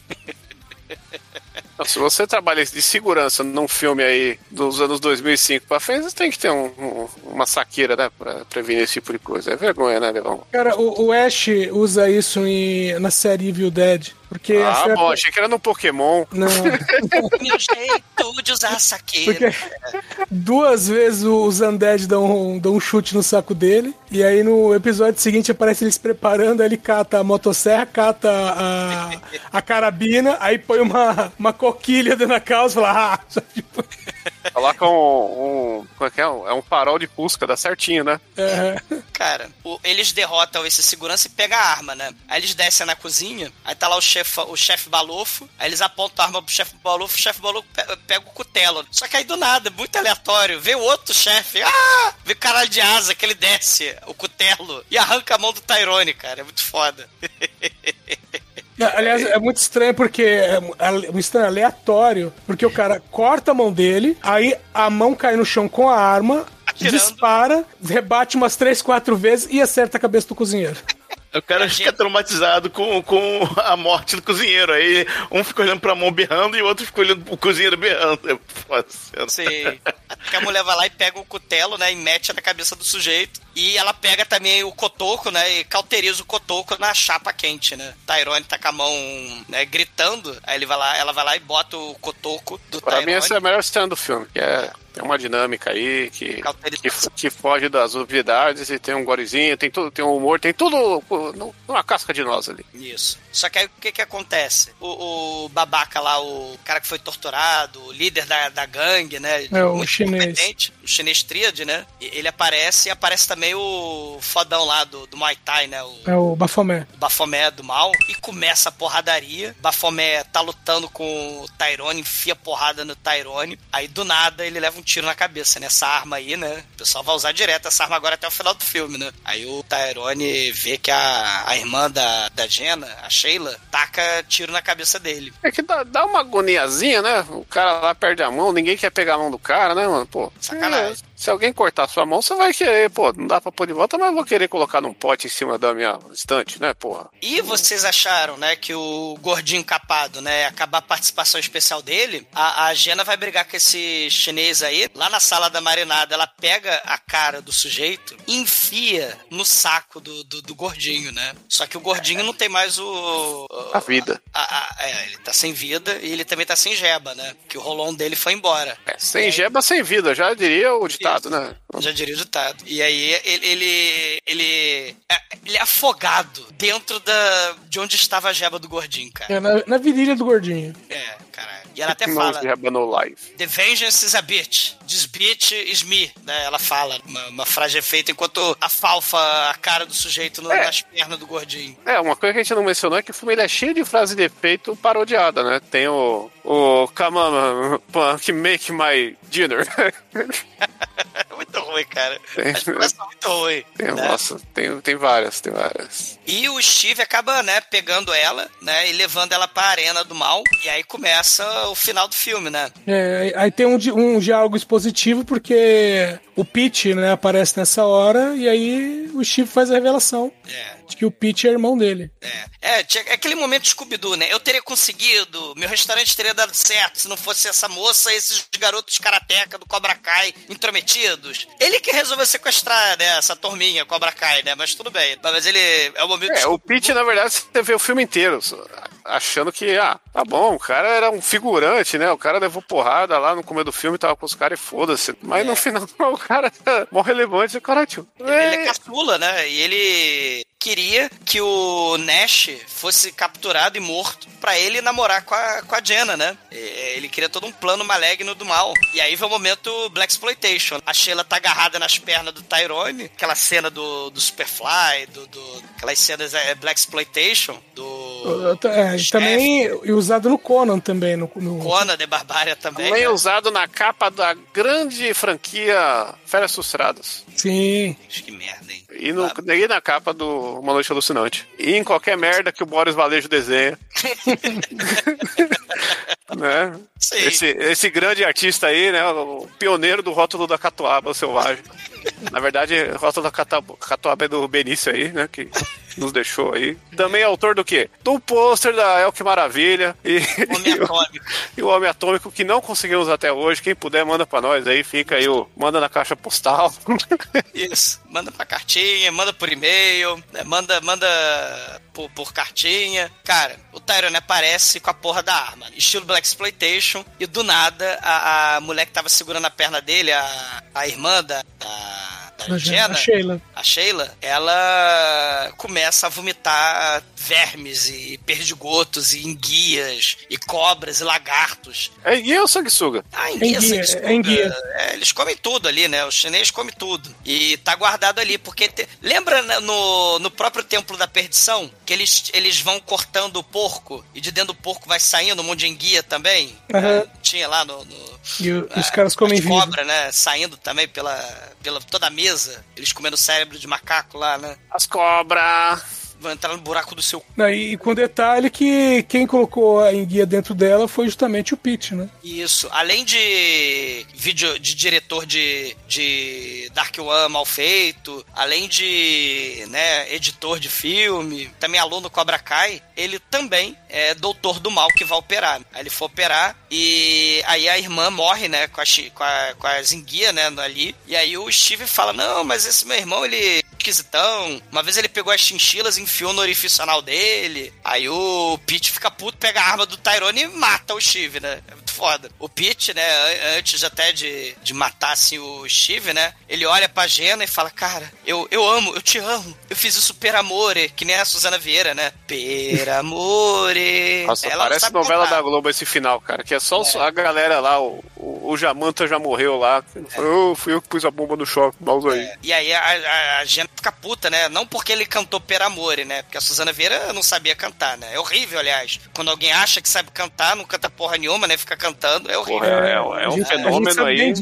Se você trabalha de segurança num filme aí dos anos 2005 pra frente, você tem que ter um- um- uma saqueira, né? Pra prevenir esse tipo de coisa. É vergonha, né, Levão? Cara, o, o Ash usa isso em- na série Evil Dead. Porque Ah, acerta- bom, achei que era no Pokémon. Não, Meu jeito de usar saqueira. porque duas vezes os Undead dão, dão um chute no saco dele. E aí no episódio seguinte aparece eles preparando, aí ele cata a motosserra, cata a, a carabina, aí põe uma, uma coquilha dentro da calça e fala, ah, tipo, Coloca um, um. Como é que é? É um farol de pusca, dá certinho, né? é, Cara, o- eles derrotam esse segurança e pegam a arma, né? Aí eles descem na cozinha, aí tá lá o chefe o chefe balofo, aí eles apontam a arma pro chefe balofo, o chefe balofo pe- pega o cutelo. Só que aí do nada, muito aleatório, vê o outro chefe, ah! Vê o caralho de asa que ele desce o cutelo e arranca a mão do Tyrone, cara. É muito foda. Aliás, é muito estranho porque é um estranho aleatório, porque o cara corta a mão dele, aí a mão cai no chão com a arma, Atirando. dispara, rebate umas três, quatro vezes e acerta a cabeça do cozinheiro. O cara fica traumatizado com, com a morte do cozinheiro. Aí um fica olhando pra mão berrando e o outro fica olhando pro cozinheiro berrando. É. Sei. Que a mulher vai lá e pega o cutelo, né? E mete na cabeça do sujeito. E ela pega também o cotoco, né? E cauteriza o cotoco na chapa quente, né? Tyrone tá com a mão, né, gritando. Aí ele vai lá, ela vai lá e bota o cotoco do Pra Tyrone. mim, essa é a melhor cena do filme. Que é, tem uma dinâmica aí que, que, que foge das obviedades e tem um gorezinho, tem tudo, tem um humor, tem tudo numa casca de nós ali. Isso. Só que aí o que que acontece? O, o babaca lá, o cara que foi torturado, o líder da, da gangue, né? É, o chinês. o chinês tríade, né? Ele aparece e aparece também o fodão lá do, do Muay Thai, né? O, É o Bafomé. o Bafomé do mal e começa a porradaria. Bafomé tá lutando com o Tyrone, enfia porrada no Tyrone. Aí do nada ele leva um tiro na cabeça, né? Essa arma aí, né? O pessoal vai usar direto essa arma agora até o final do filme, né? Aí o Tyrone vê que a, a irmã da, da Jenna, a Sheila, taca tiro na cabeça dele. É que dá, dá uma agoniazinha, né? O cara lá perde a mão, ninguém quer pegar a mão do cara, né, mano? Pô, Sacanagem. é, se alguém cortar sua mão, você vai querer, pô, não dá pra pôr de volta, mas eu vou querer colocar num pote em cima da minha estante, né, porra? E vocês acharam, né, que o gordinho capado, né, acabar a participação especial dele, a, a Jenna vai brigar com esse chinês aí, lá na sala da marinada, ela pega a cara do sujeito e enfia no saco do, do, do gordinho, né? Só que o gordinho não tem mais o... A vida. a- a- é, ele tá sem vida e ele também tá sem jeba, né? Que o rolão dele foi embora. É, sem jeba, sem vida, já diria o ditado, né? Já diria o ditado. E aí ele, ele, ele, é, ele é afogado dentro da, de onde estava a jeba do gordinho, cara. É na, na virilha do gordinho. É, caralho. E ela até fala. The vengeance is a bitch. This bitch is me. Né? Ela fala uma, uma frase feita enquanto afalfa a cara do sujeito no- É. nas pernas do gordinho. É, uma coisa que a gente não mencionou é que o filme ele é cheio de frase de efeito parodiada, né? Tem o. O Come on, punk, make my dinner. Muito ruim, cara. Tem- As são muito ruins. Tem, né? Nossa, tem, tem várias, tem várias. E o Steve acaba, né, pegando ela, né, e levando ela pra arena do mal. E aí começa o final do filme, né? É, aí tem um, um diálogo expositivo porque o Pete, né, aparece nessa hora e aí o Steve faz a revelação É. de que o Pete é irmão dele. É, tinha é aquele momento Scooby-Doo, né? Eu teria conseguido, meu restaurante teria dado certo se não fosse essa moça e esses garotos karateca do Cobra Kai intrometidos. Ele que resolveu sequestrar, né, essa turminha Cobra Kai, né? Mas tudo bem. Mas ele é o momento É, o Pete, na verdade, você vê o filme inteiro achando que, ah, tá bom, o cara era um figurante, né? O cara levou porrada lá no começo do filme, tava com os caras e foda-se. Mas no final, o cara é mó relevante, o cara, tio. Ele é caçula, né? E ele queria que o Nash fosse capturado e morto pra ele namorar com a, com a Jenna, né? Ele queria todo um plano maligno do mal. E aí vem o momento Black Exploitation. A Sheila tá agarrada nas pernas do Tyrone, aquela cena do, do Superfly, do, do- aquelas cenas é, Black Exploitation, do É, e também usado no Conan também. No, no- Conan de Barbária também. Também né? usado na capa da grande franquia Férias Frustradas. Sim. Que merda, hein? E, no, e na capa do Uma Noite Alucinante. E em qualquer merda que o Boris Valejo desenha. né? Sim. Esse, esse grande artista aí, né? O pioneiro do rótulo da Catuaba Selvagem. Na verdade, o rótulo da Catuaba é do Benício aí, né? Que nos deixou aí. Também é autor do quê? Do pôster da El Que Maravilha. E, Homem Atômico. e o Homem Atômico que não conseguimos até hoje. Quem puder, manda pra nós aí. Fica aí o. Manda na caixa postal. Isso. Manda pra cartinha, manda por e-mail, né? manda, manda por, por cartinha. Cara, o Tyrone aparece com a porra da arma. Estilo Black Exploitation. E do nada, a, a mulher que tava segurando a perna dele, a, a irmã da, da, da A Jenna, Sheila. a Sheila, ela começa a vomitar vermes e perdigotos e enguias e cobras e lagartos. É guia ou sanguessuga? Ah, enguia, Enguia, sanguessuga. é enguia. É, eles comem tudo ali, né? O chinês come tudo. E tá guardado ali, porque... te- Lembra né, no, no próprio Templo da Perdição? Que eles, eles vão cortando o porco e de dentro do porco vai saindo um monte de enguia também? É, tinha lá no... no E o- os caras comem vivo. cobra, né? Saindo também pela, pela toda a mesa. Eles comendo cérebro de macaco lá, né? As cobras. Vão entrar no buraco do seu Não, e, e com detalhe que quem colocou a enguia dentro dela foi justamente o Pete, né? Isso. Além de vídeo de diretor de, de Dark One mal feito, além de né, editor de filme, também aluno Cobra Kai, ele também é doutor do mal que vai operar. Aí ele foi operar e aí a irmã morre, né, com, a, com, a, com as enguias, né, ali. E aí o Steve fala, não, mas esse meu irmão, ele é esquisitão. Uma vez ele pegou as chinchilas e enfiou no orifício anal dele. Aí o Pete fica puto, pega a arma do Tyrone e mata o Steve, né? É muito foda. O Pete, né, an- antes até de, de matar, assim, o Steve, né? Ele olha pra Jenna e fala, cara, eu, eu amo, eu te amo. Eu fiz isso per amore, que nem a Suzana Vieira, né? Per amore. Nossa, Ela parece novela contar. da Globo esse final, cara. Que é só os- a galera lá, o, o, Jamanta já morreu lá. Eu fui eu que pus a bomba no choque, mouse aí. E aí a, a, a Jenna fica puta, né? Não porque ele cantou Per Amore, né? Porque a Suzana Vieira não sabia cantar, né? É horrível, aliás. Quando alguém acha que sabe cantar, não canta porra nenhuma, né? Fica cantando, é horrível. Porra, é, é um gente- a gente fenômeno aí.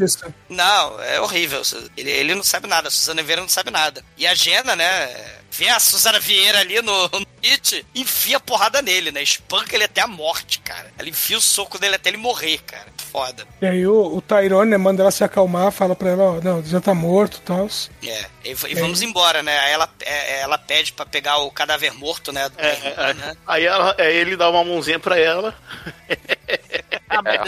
Não, é horrível. Ele, ele não sabe nada, a Suzana Vieira não sabe nada. E a Jenna, né? Vê a Suzana Vieira ali no, no It, enfia a porrada nele, né? Espanca ele até a morte, cara. Ela enfia o soco dele até ele morrer, cara. Foda. E aí o, o Tyrone né, manda ela se acalmar, fala pra ela, ó, não, já tá morto e tal. É, e, e vamos embora, né? Aí ela, é, ela pede pra pegar o cadáver morto, né? Do É, irmão, é, né? Aí ela, aí ele dá uma mãozinha pra ela. A mão né?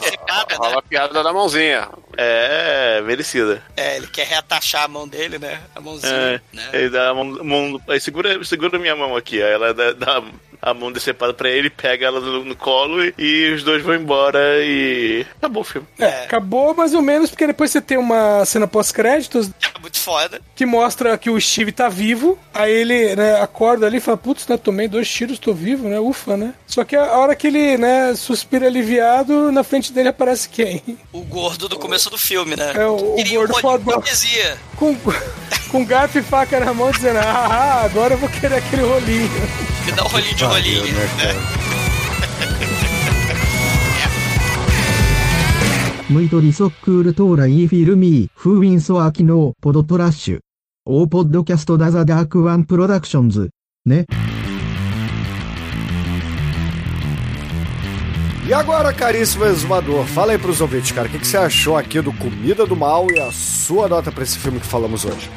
Rola a piada da mãozinha. É, merecida. É, ele quer reatachar a mão dele, né? A mãozinha, É, né? Ele dá a mão, mão aí segura, segura minha mão aqui. Aí ela dá, dá a mão decepada pra ele, pega ela no, no colo e, e os dois vão embora e acabou o filme. É, acabou mais ou menos, porque depois você tem uma cena pós-créditos É muito foda. que mostra que o Steve tá vivo. Aí ele, né, acorda ali e fala, putz, né, tomei dois tiros, tô vivo, né? Ufa, né? Só que a hora que ele, né, suspira aliviado, na frente dele aparece quem? O gordo do começo do filme, né? É, o- o Queria gordo um rolinho de fodão. poesia. Com, com garfo e faca na mão, dizendo, ah, agora eu vou querer aquele rolinho. Me dá um rolinho de rolinho. né? ムイトリソックールトーライフィルミー、フーウィンソア機能、ポドトラッシュ。オーポッドキャストダザダークワンプロダクションズ。ね。 E agora, caríssimo exumador, fala aí pros ouvintes, cara, o que, que você achou aqui do Comida do Mal e a sua nota pra esse filme que falamos hoje?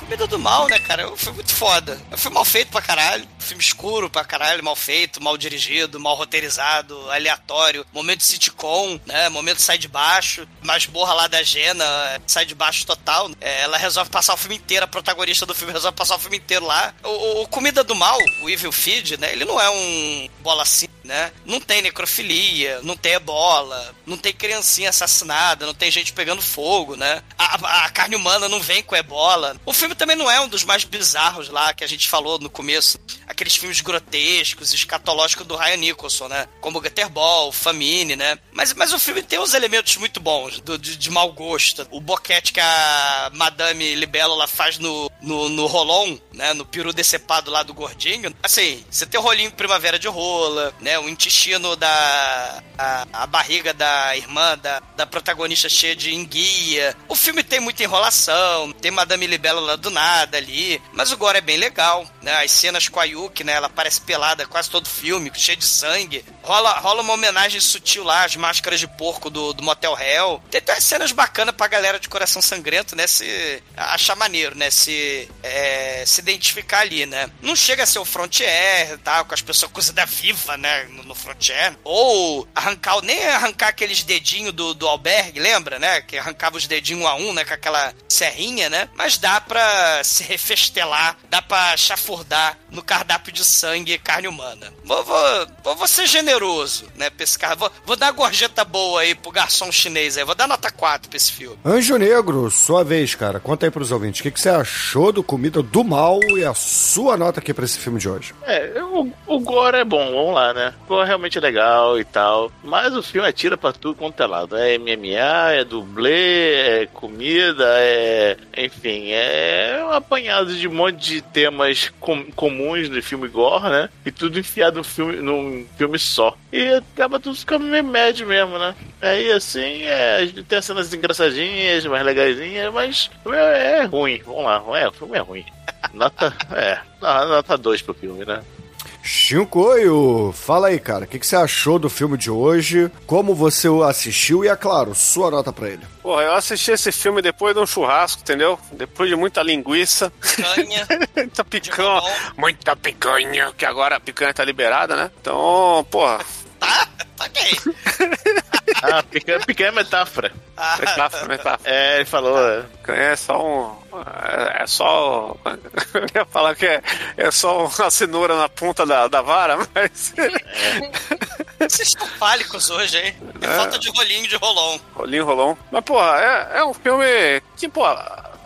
Comida do mal, né, cara? Foi muito foda. Foi mal feito pra caralho. Filme escuro pra caralho, mal feito, mal dirigido, mal roteirizado, aleatório. Momento sitcom, né? Momento sai de baixo. Masmorra lá da Jena, sai de baixo total. É, ela resolve passar o filme inteiro, a protagonista do filme resolve passar o filme inteiro lá. O- o Comida do Mal, o Evil Feed, né? Ele não é um bola assim, né? Não tem necrofilia, não tem ebola, não tem criancinha assassinada, não tem gente pegando fogo, né? A, a- carne humana não vem com ebola. O filme também não é um dos mais bizarros lá que a gente falou no começo. Aqueles filmes grotescos, escatológicos do Ryan Nicholson, né? Como Gutterball, Famine, né? Mas, mas o filme tem uns elementos muito bons, do- de, de mau gosto. O boquete que a Madame Libélula faz no, no, no rolon, né? No peru decepado lá do gordinho. Assim, você tem o rolinho primavera de rola, né? O intestino da... A, a barriga da irmã da, da protagonista cheia de enguia. O filme tem muita enrolação, tem Madame Libélula do nada ali, mas o gore é bem legal, né? As cenas com a Yuki, né? Ela parece pelada quase todo filme, cheia de sangue. Rola, rola uma homenagem sutil lá, as máscaras de porco do, do Motel Hell. Tem até cenas bacanas pra galera de coração sangrento, né? Se achar maneiro, né? Se, é, se identificar ali, né? Não chega a ser o Frontier, tá? Com as pessoas cozidas viva, né? No, no Frontier. Ou arrancar, nem arrancar aqueles dedinhos do, do albergue, lembra, né? Que arrancava os dedinhos um a um, né? Com aquela serrinha, né? Mas dá pra se refestelar, dá pra chafurdar no cardápio de sangue e carne humana. Vou, vou, vou, vou ser generoso, né? Pra esse cara. Vou, vou dar uma gorjeta boa aí pro garçom chinês aí. Vou dar nota 4 pra esse filme. Anjo Negro, sua vez, cara. Conta aí pros ouvintes. O que, que você achou do Comida do Mal e a sua nota aqui pra esse filme de hoje? É, o, o gore é bom, vamos lá, né? Gore realmente legal e tal. Mas o filme atira pra tudo quanto é lado. É MMA, é dublê, é comida, é. Enfim, é um apanhado de um monte de temas com- comuns de filme gore, né? E tudo enfiado num filme, num filme só. E acaba tudo ficando meio médio mesmo, né? Aí assim, é, tem as cenas engraçadinhas, mais legaisinhas, mas é, é ruim. Vamos lá, é, o filme é ruim. Nota. É, nota 2 pro filme, né? Shinkoio, fala aí, cara. O que, que você achou do filme de hoje? Como você o assistiu? E, é claro, sua nota pra ele. Porra, eu assisti esse filme depois de um churrasco, entendeu? Depois de muita linguiça. Picanha. muita picanha. Muita picanha, que agora a picanha tá liberada, né? Então, porra. Tá? Tá bem. Ah, pequena, pequena metáfora. Ah, Metáfora, metáfora. É, ele falou. é. Picanha é só um. É, é só. Eu ia falar que é, é só uma cenoura na ponta da, da vara, mas. Vocês estão fálicos hoje, hein? É, É. falta de rolinho de rolão. Rolinho rolão. Mas, porra, é, é um filme que, pô,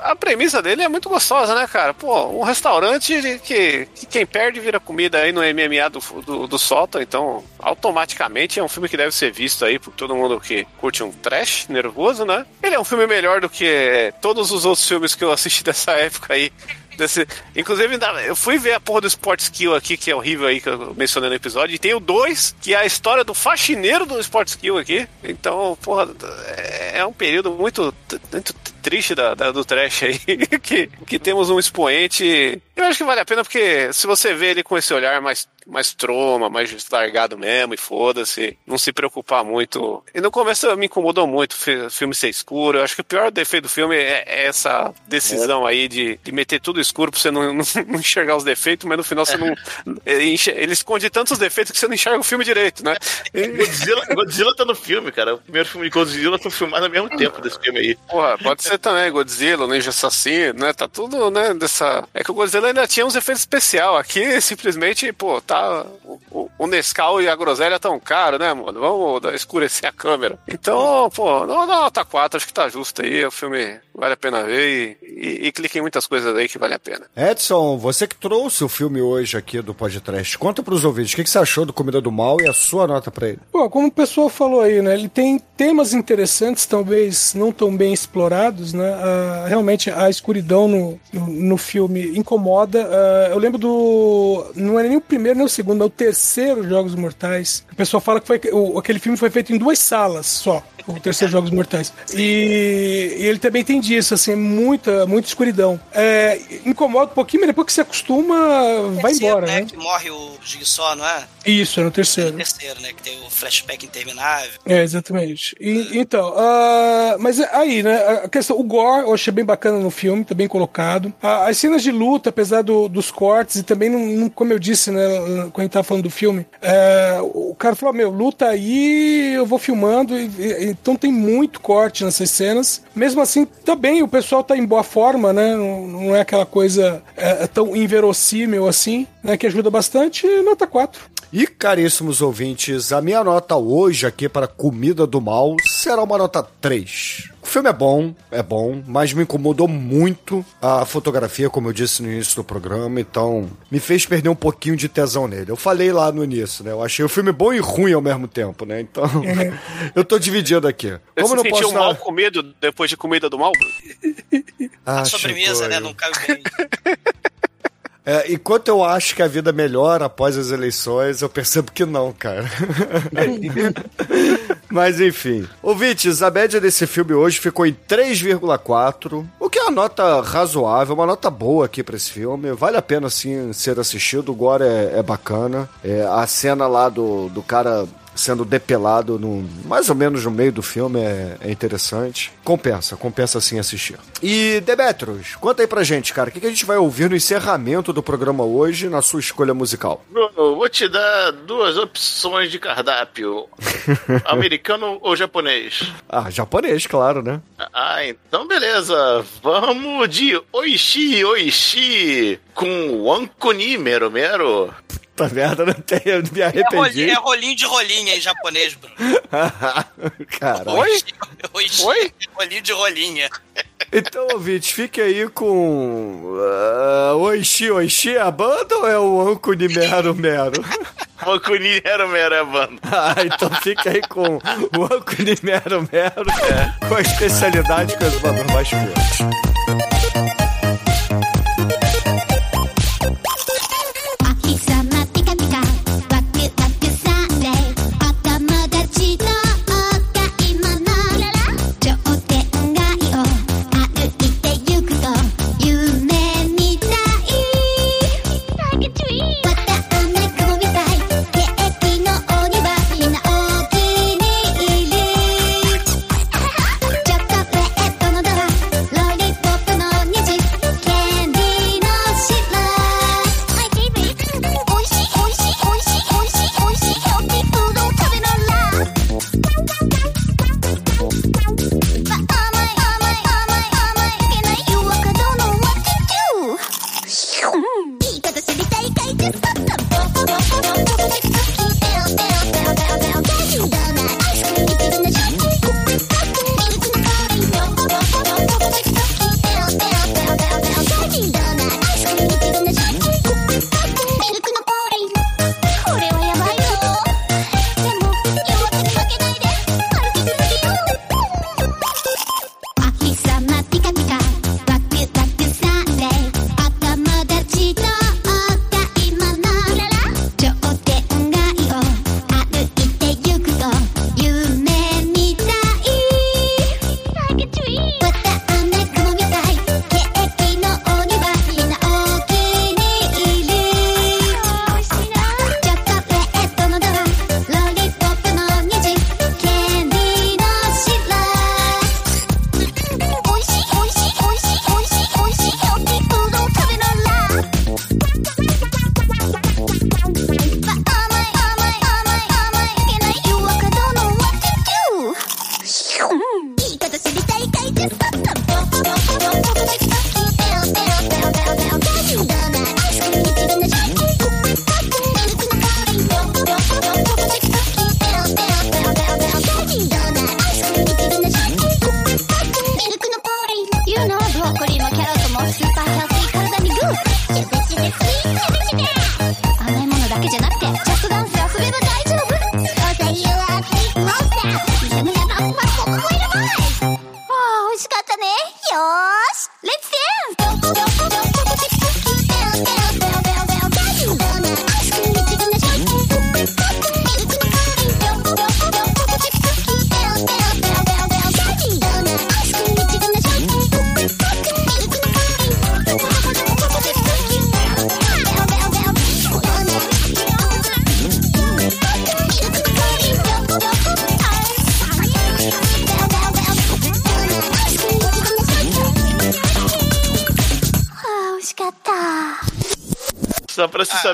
a premissa dele é muito gostosa, né, cara? Pô, um restaurante que, que quem perde vira comida aí no MMA do, do, do então automaticamente é um filme que deve ser visto aí por todo mundo que curte um trash nervoso, né? Ele é um filme melhor do que todos os outros filmes que eu assisti dessa época aí. Desse... Inclusive, eu fui ver a porra do Sport Skill aqui, que é horrível aí, que eu mencionei no episódio, e tem o 2, que é a história do faxineiro do Sport Skill aqui. Então, porra, é é um período muito, muito triste da, da- do trash aí, que, que temos um expoente. Eu acho que vale a pena, porque se você vê ele com esse olhar mais, mais troma, mais largado mesmo, e foda-se, não se preocupar muito. E no começo me incomodou muito o fi- o filme ser escuro. Eu acho que o pior defeito do filme é, é essa decisão aí de, de meter tudo escuro pra você não, não, não enxergar os defeitos, mas no final você não. Ele, enxer- ele esconde tantos defeitos que você não enxerga o filme direito, né? Godzilla, Godzilla tá no filme, cara. O primeiro filme de Godzilla foi filmado ao mesmo tempo desse filme aí. Porra, pode ser também Godzilla, Ninja Assassino, né? Tá tudo, né, dessa... É que o Godzilla ainda tinha uns efeitos especiais. Aqui, simplesmente, pô, tá... O, o- o Nescau e a groselha tão caro, né, mano? Vamos escurecer a câmera. Então, pô, não dá nota 4, acho que tá justo aí. O filme vale a pena ver e, e, e clique em muitas coisas aí que vale a pena. Edson, você que trouxe o filme hoje aqui do podcast, conta pros ouvintes o que, que você achou do Comida do Mal e a sua nota pra ele. Pô, como o pessoal falou aí, né? Ele tem temas interessantes, talvez não tão bem explorados, né? Ah, realmente a escuridão no, no, no filme incomoda. Ah, eu lembro do. Não era nem o primeiro nem o segundo, mas o terceiro Jogos Mortais. O pessoal fala que foi, o, aquele filme foi feito em duas salas só. O terceiro Jogos Mortais. E, e ele também tem disso, assim, muita, muita escuridão. É, incomoda um pouquinho, mas depois que se acostuma, vai Terceiro, embora, né? né? Que morre o Jigsaw, não é? Isso, é no terceiro. Terceiro, né? Que tem o flashback interminável. É, exatamente. E- então, ah, mas aí, né, a questão, o gore eu achei bem bacana no filme, tá bem colocado. Ah, as cenas de luta, apesar do- dos cortes, e também, não, não- como eu disse, né, quando a gente tava falando do filme, é, o cara falou, meu, luta aí, eu vou filmando, e- e- então tem muito corte nessas cenas. Mesmo assim, tá bem, o pessoal tá em boa forma, né, não, não é aquela coisa é, tão inverossímil assim, né, que ajuda bastante, nota 4. E caríssimos ouvintes, a minha nota hoje aqui para Comida do Mal será uma nota 3. O filme é bom, é bom, mas me incomodou muito a fotografia, como eu disse no início do programa, então me fez perder um pouquinho de tesão nele. Eu falei lá no início, né? Eu achei o filme bom e ruim ao mesmo tempo, né? Então, eu tô dividido aqui. Você Como não sentiu posso mal dar... com medo depois de comida do mal? Ah, A sobremesa, né? eu- Não caiu bem. É, enquanto eu acho que a vida melhora após as eleições, eu percebo que não, cara. Mas enfim. Ouvintes, a média desse filme hoje ficou em 3,4, o que é uma nota razoável, uma nota boa aqui pra esse filme. Vale a pena, sim, ser assistido. O gore é, é bacana. É, a cena lá do, do cara sendo depelado no, mais ou menos no meio do filme é, é interessante. Compensa, compensa sim assistir. E Demetrios, conta aí pra gente, cara, o que, que a gente vai ouvir no encerramento do programa hoje na sua escolha musical? Bruno, vou te dar duas opções de cardápio: americano ou japonês? Ah, japonês, claro, né? Ah, então beleza. Vamos de Oishi Oishi com Wankuni Mero Mero. Tá merda, não tenho, me É arrependi. rolinho, é rolinho de rolinha em japonês, Bruno. Cara. Oi? Oi? Rolinho de rolinha. Então, ouvintes, fique aí com. Uh, Oishi Oishi, a banda ou é o Anko de Mero Mero? Wankuni Mero Mero é a banda. Ah, então fica aí com o Anko de Mero Mero, com a especialidade com as bandas mais piores.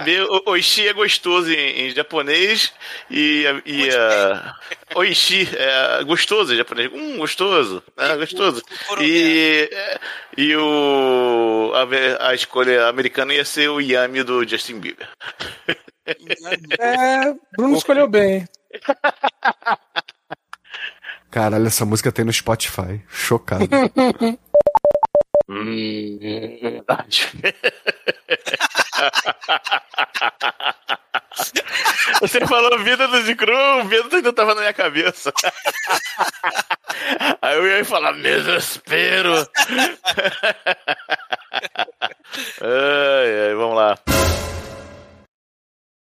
Saber, o Oishi é gostoso em, em japonês e, e a Oishi é gostoso em japonês. Hum, gostoso. É, gostoso. E, é, e o, a, a escolha americana ia ser o Yami do Justin Bieber. É, Bruno escolheu bem. Caralho, essa música tem no Spotify. Chocado. Você falou vida do Zicru, o medo ainda tava na minha cabeça. Aí eu ia falar, desespero. ai, ai, vamos lá.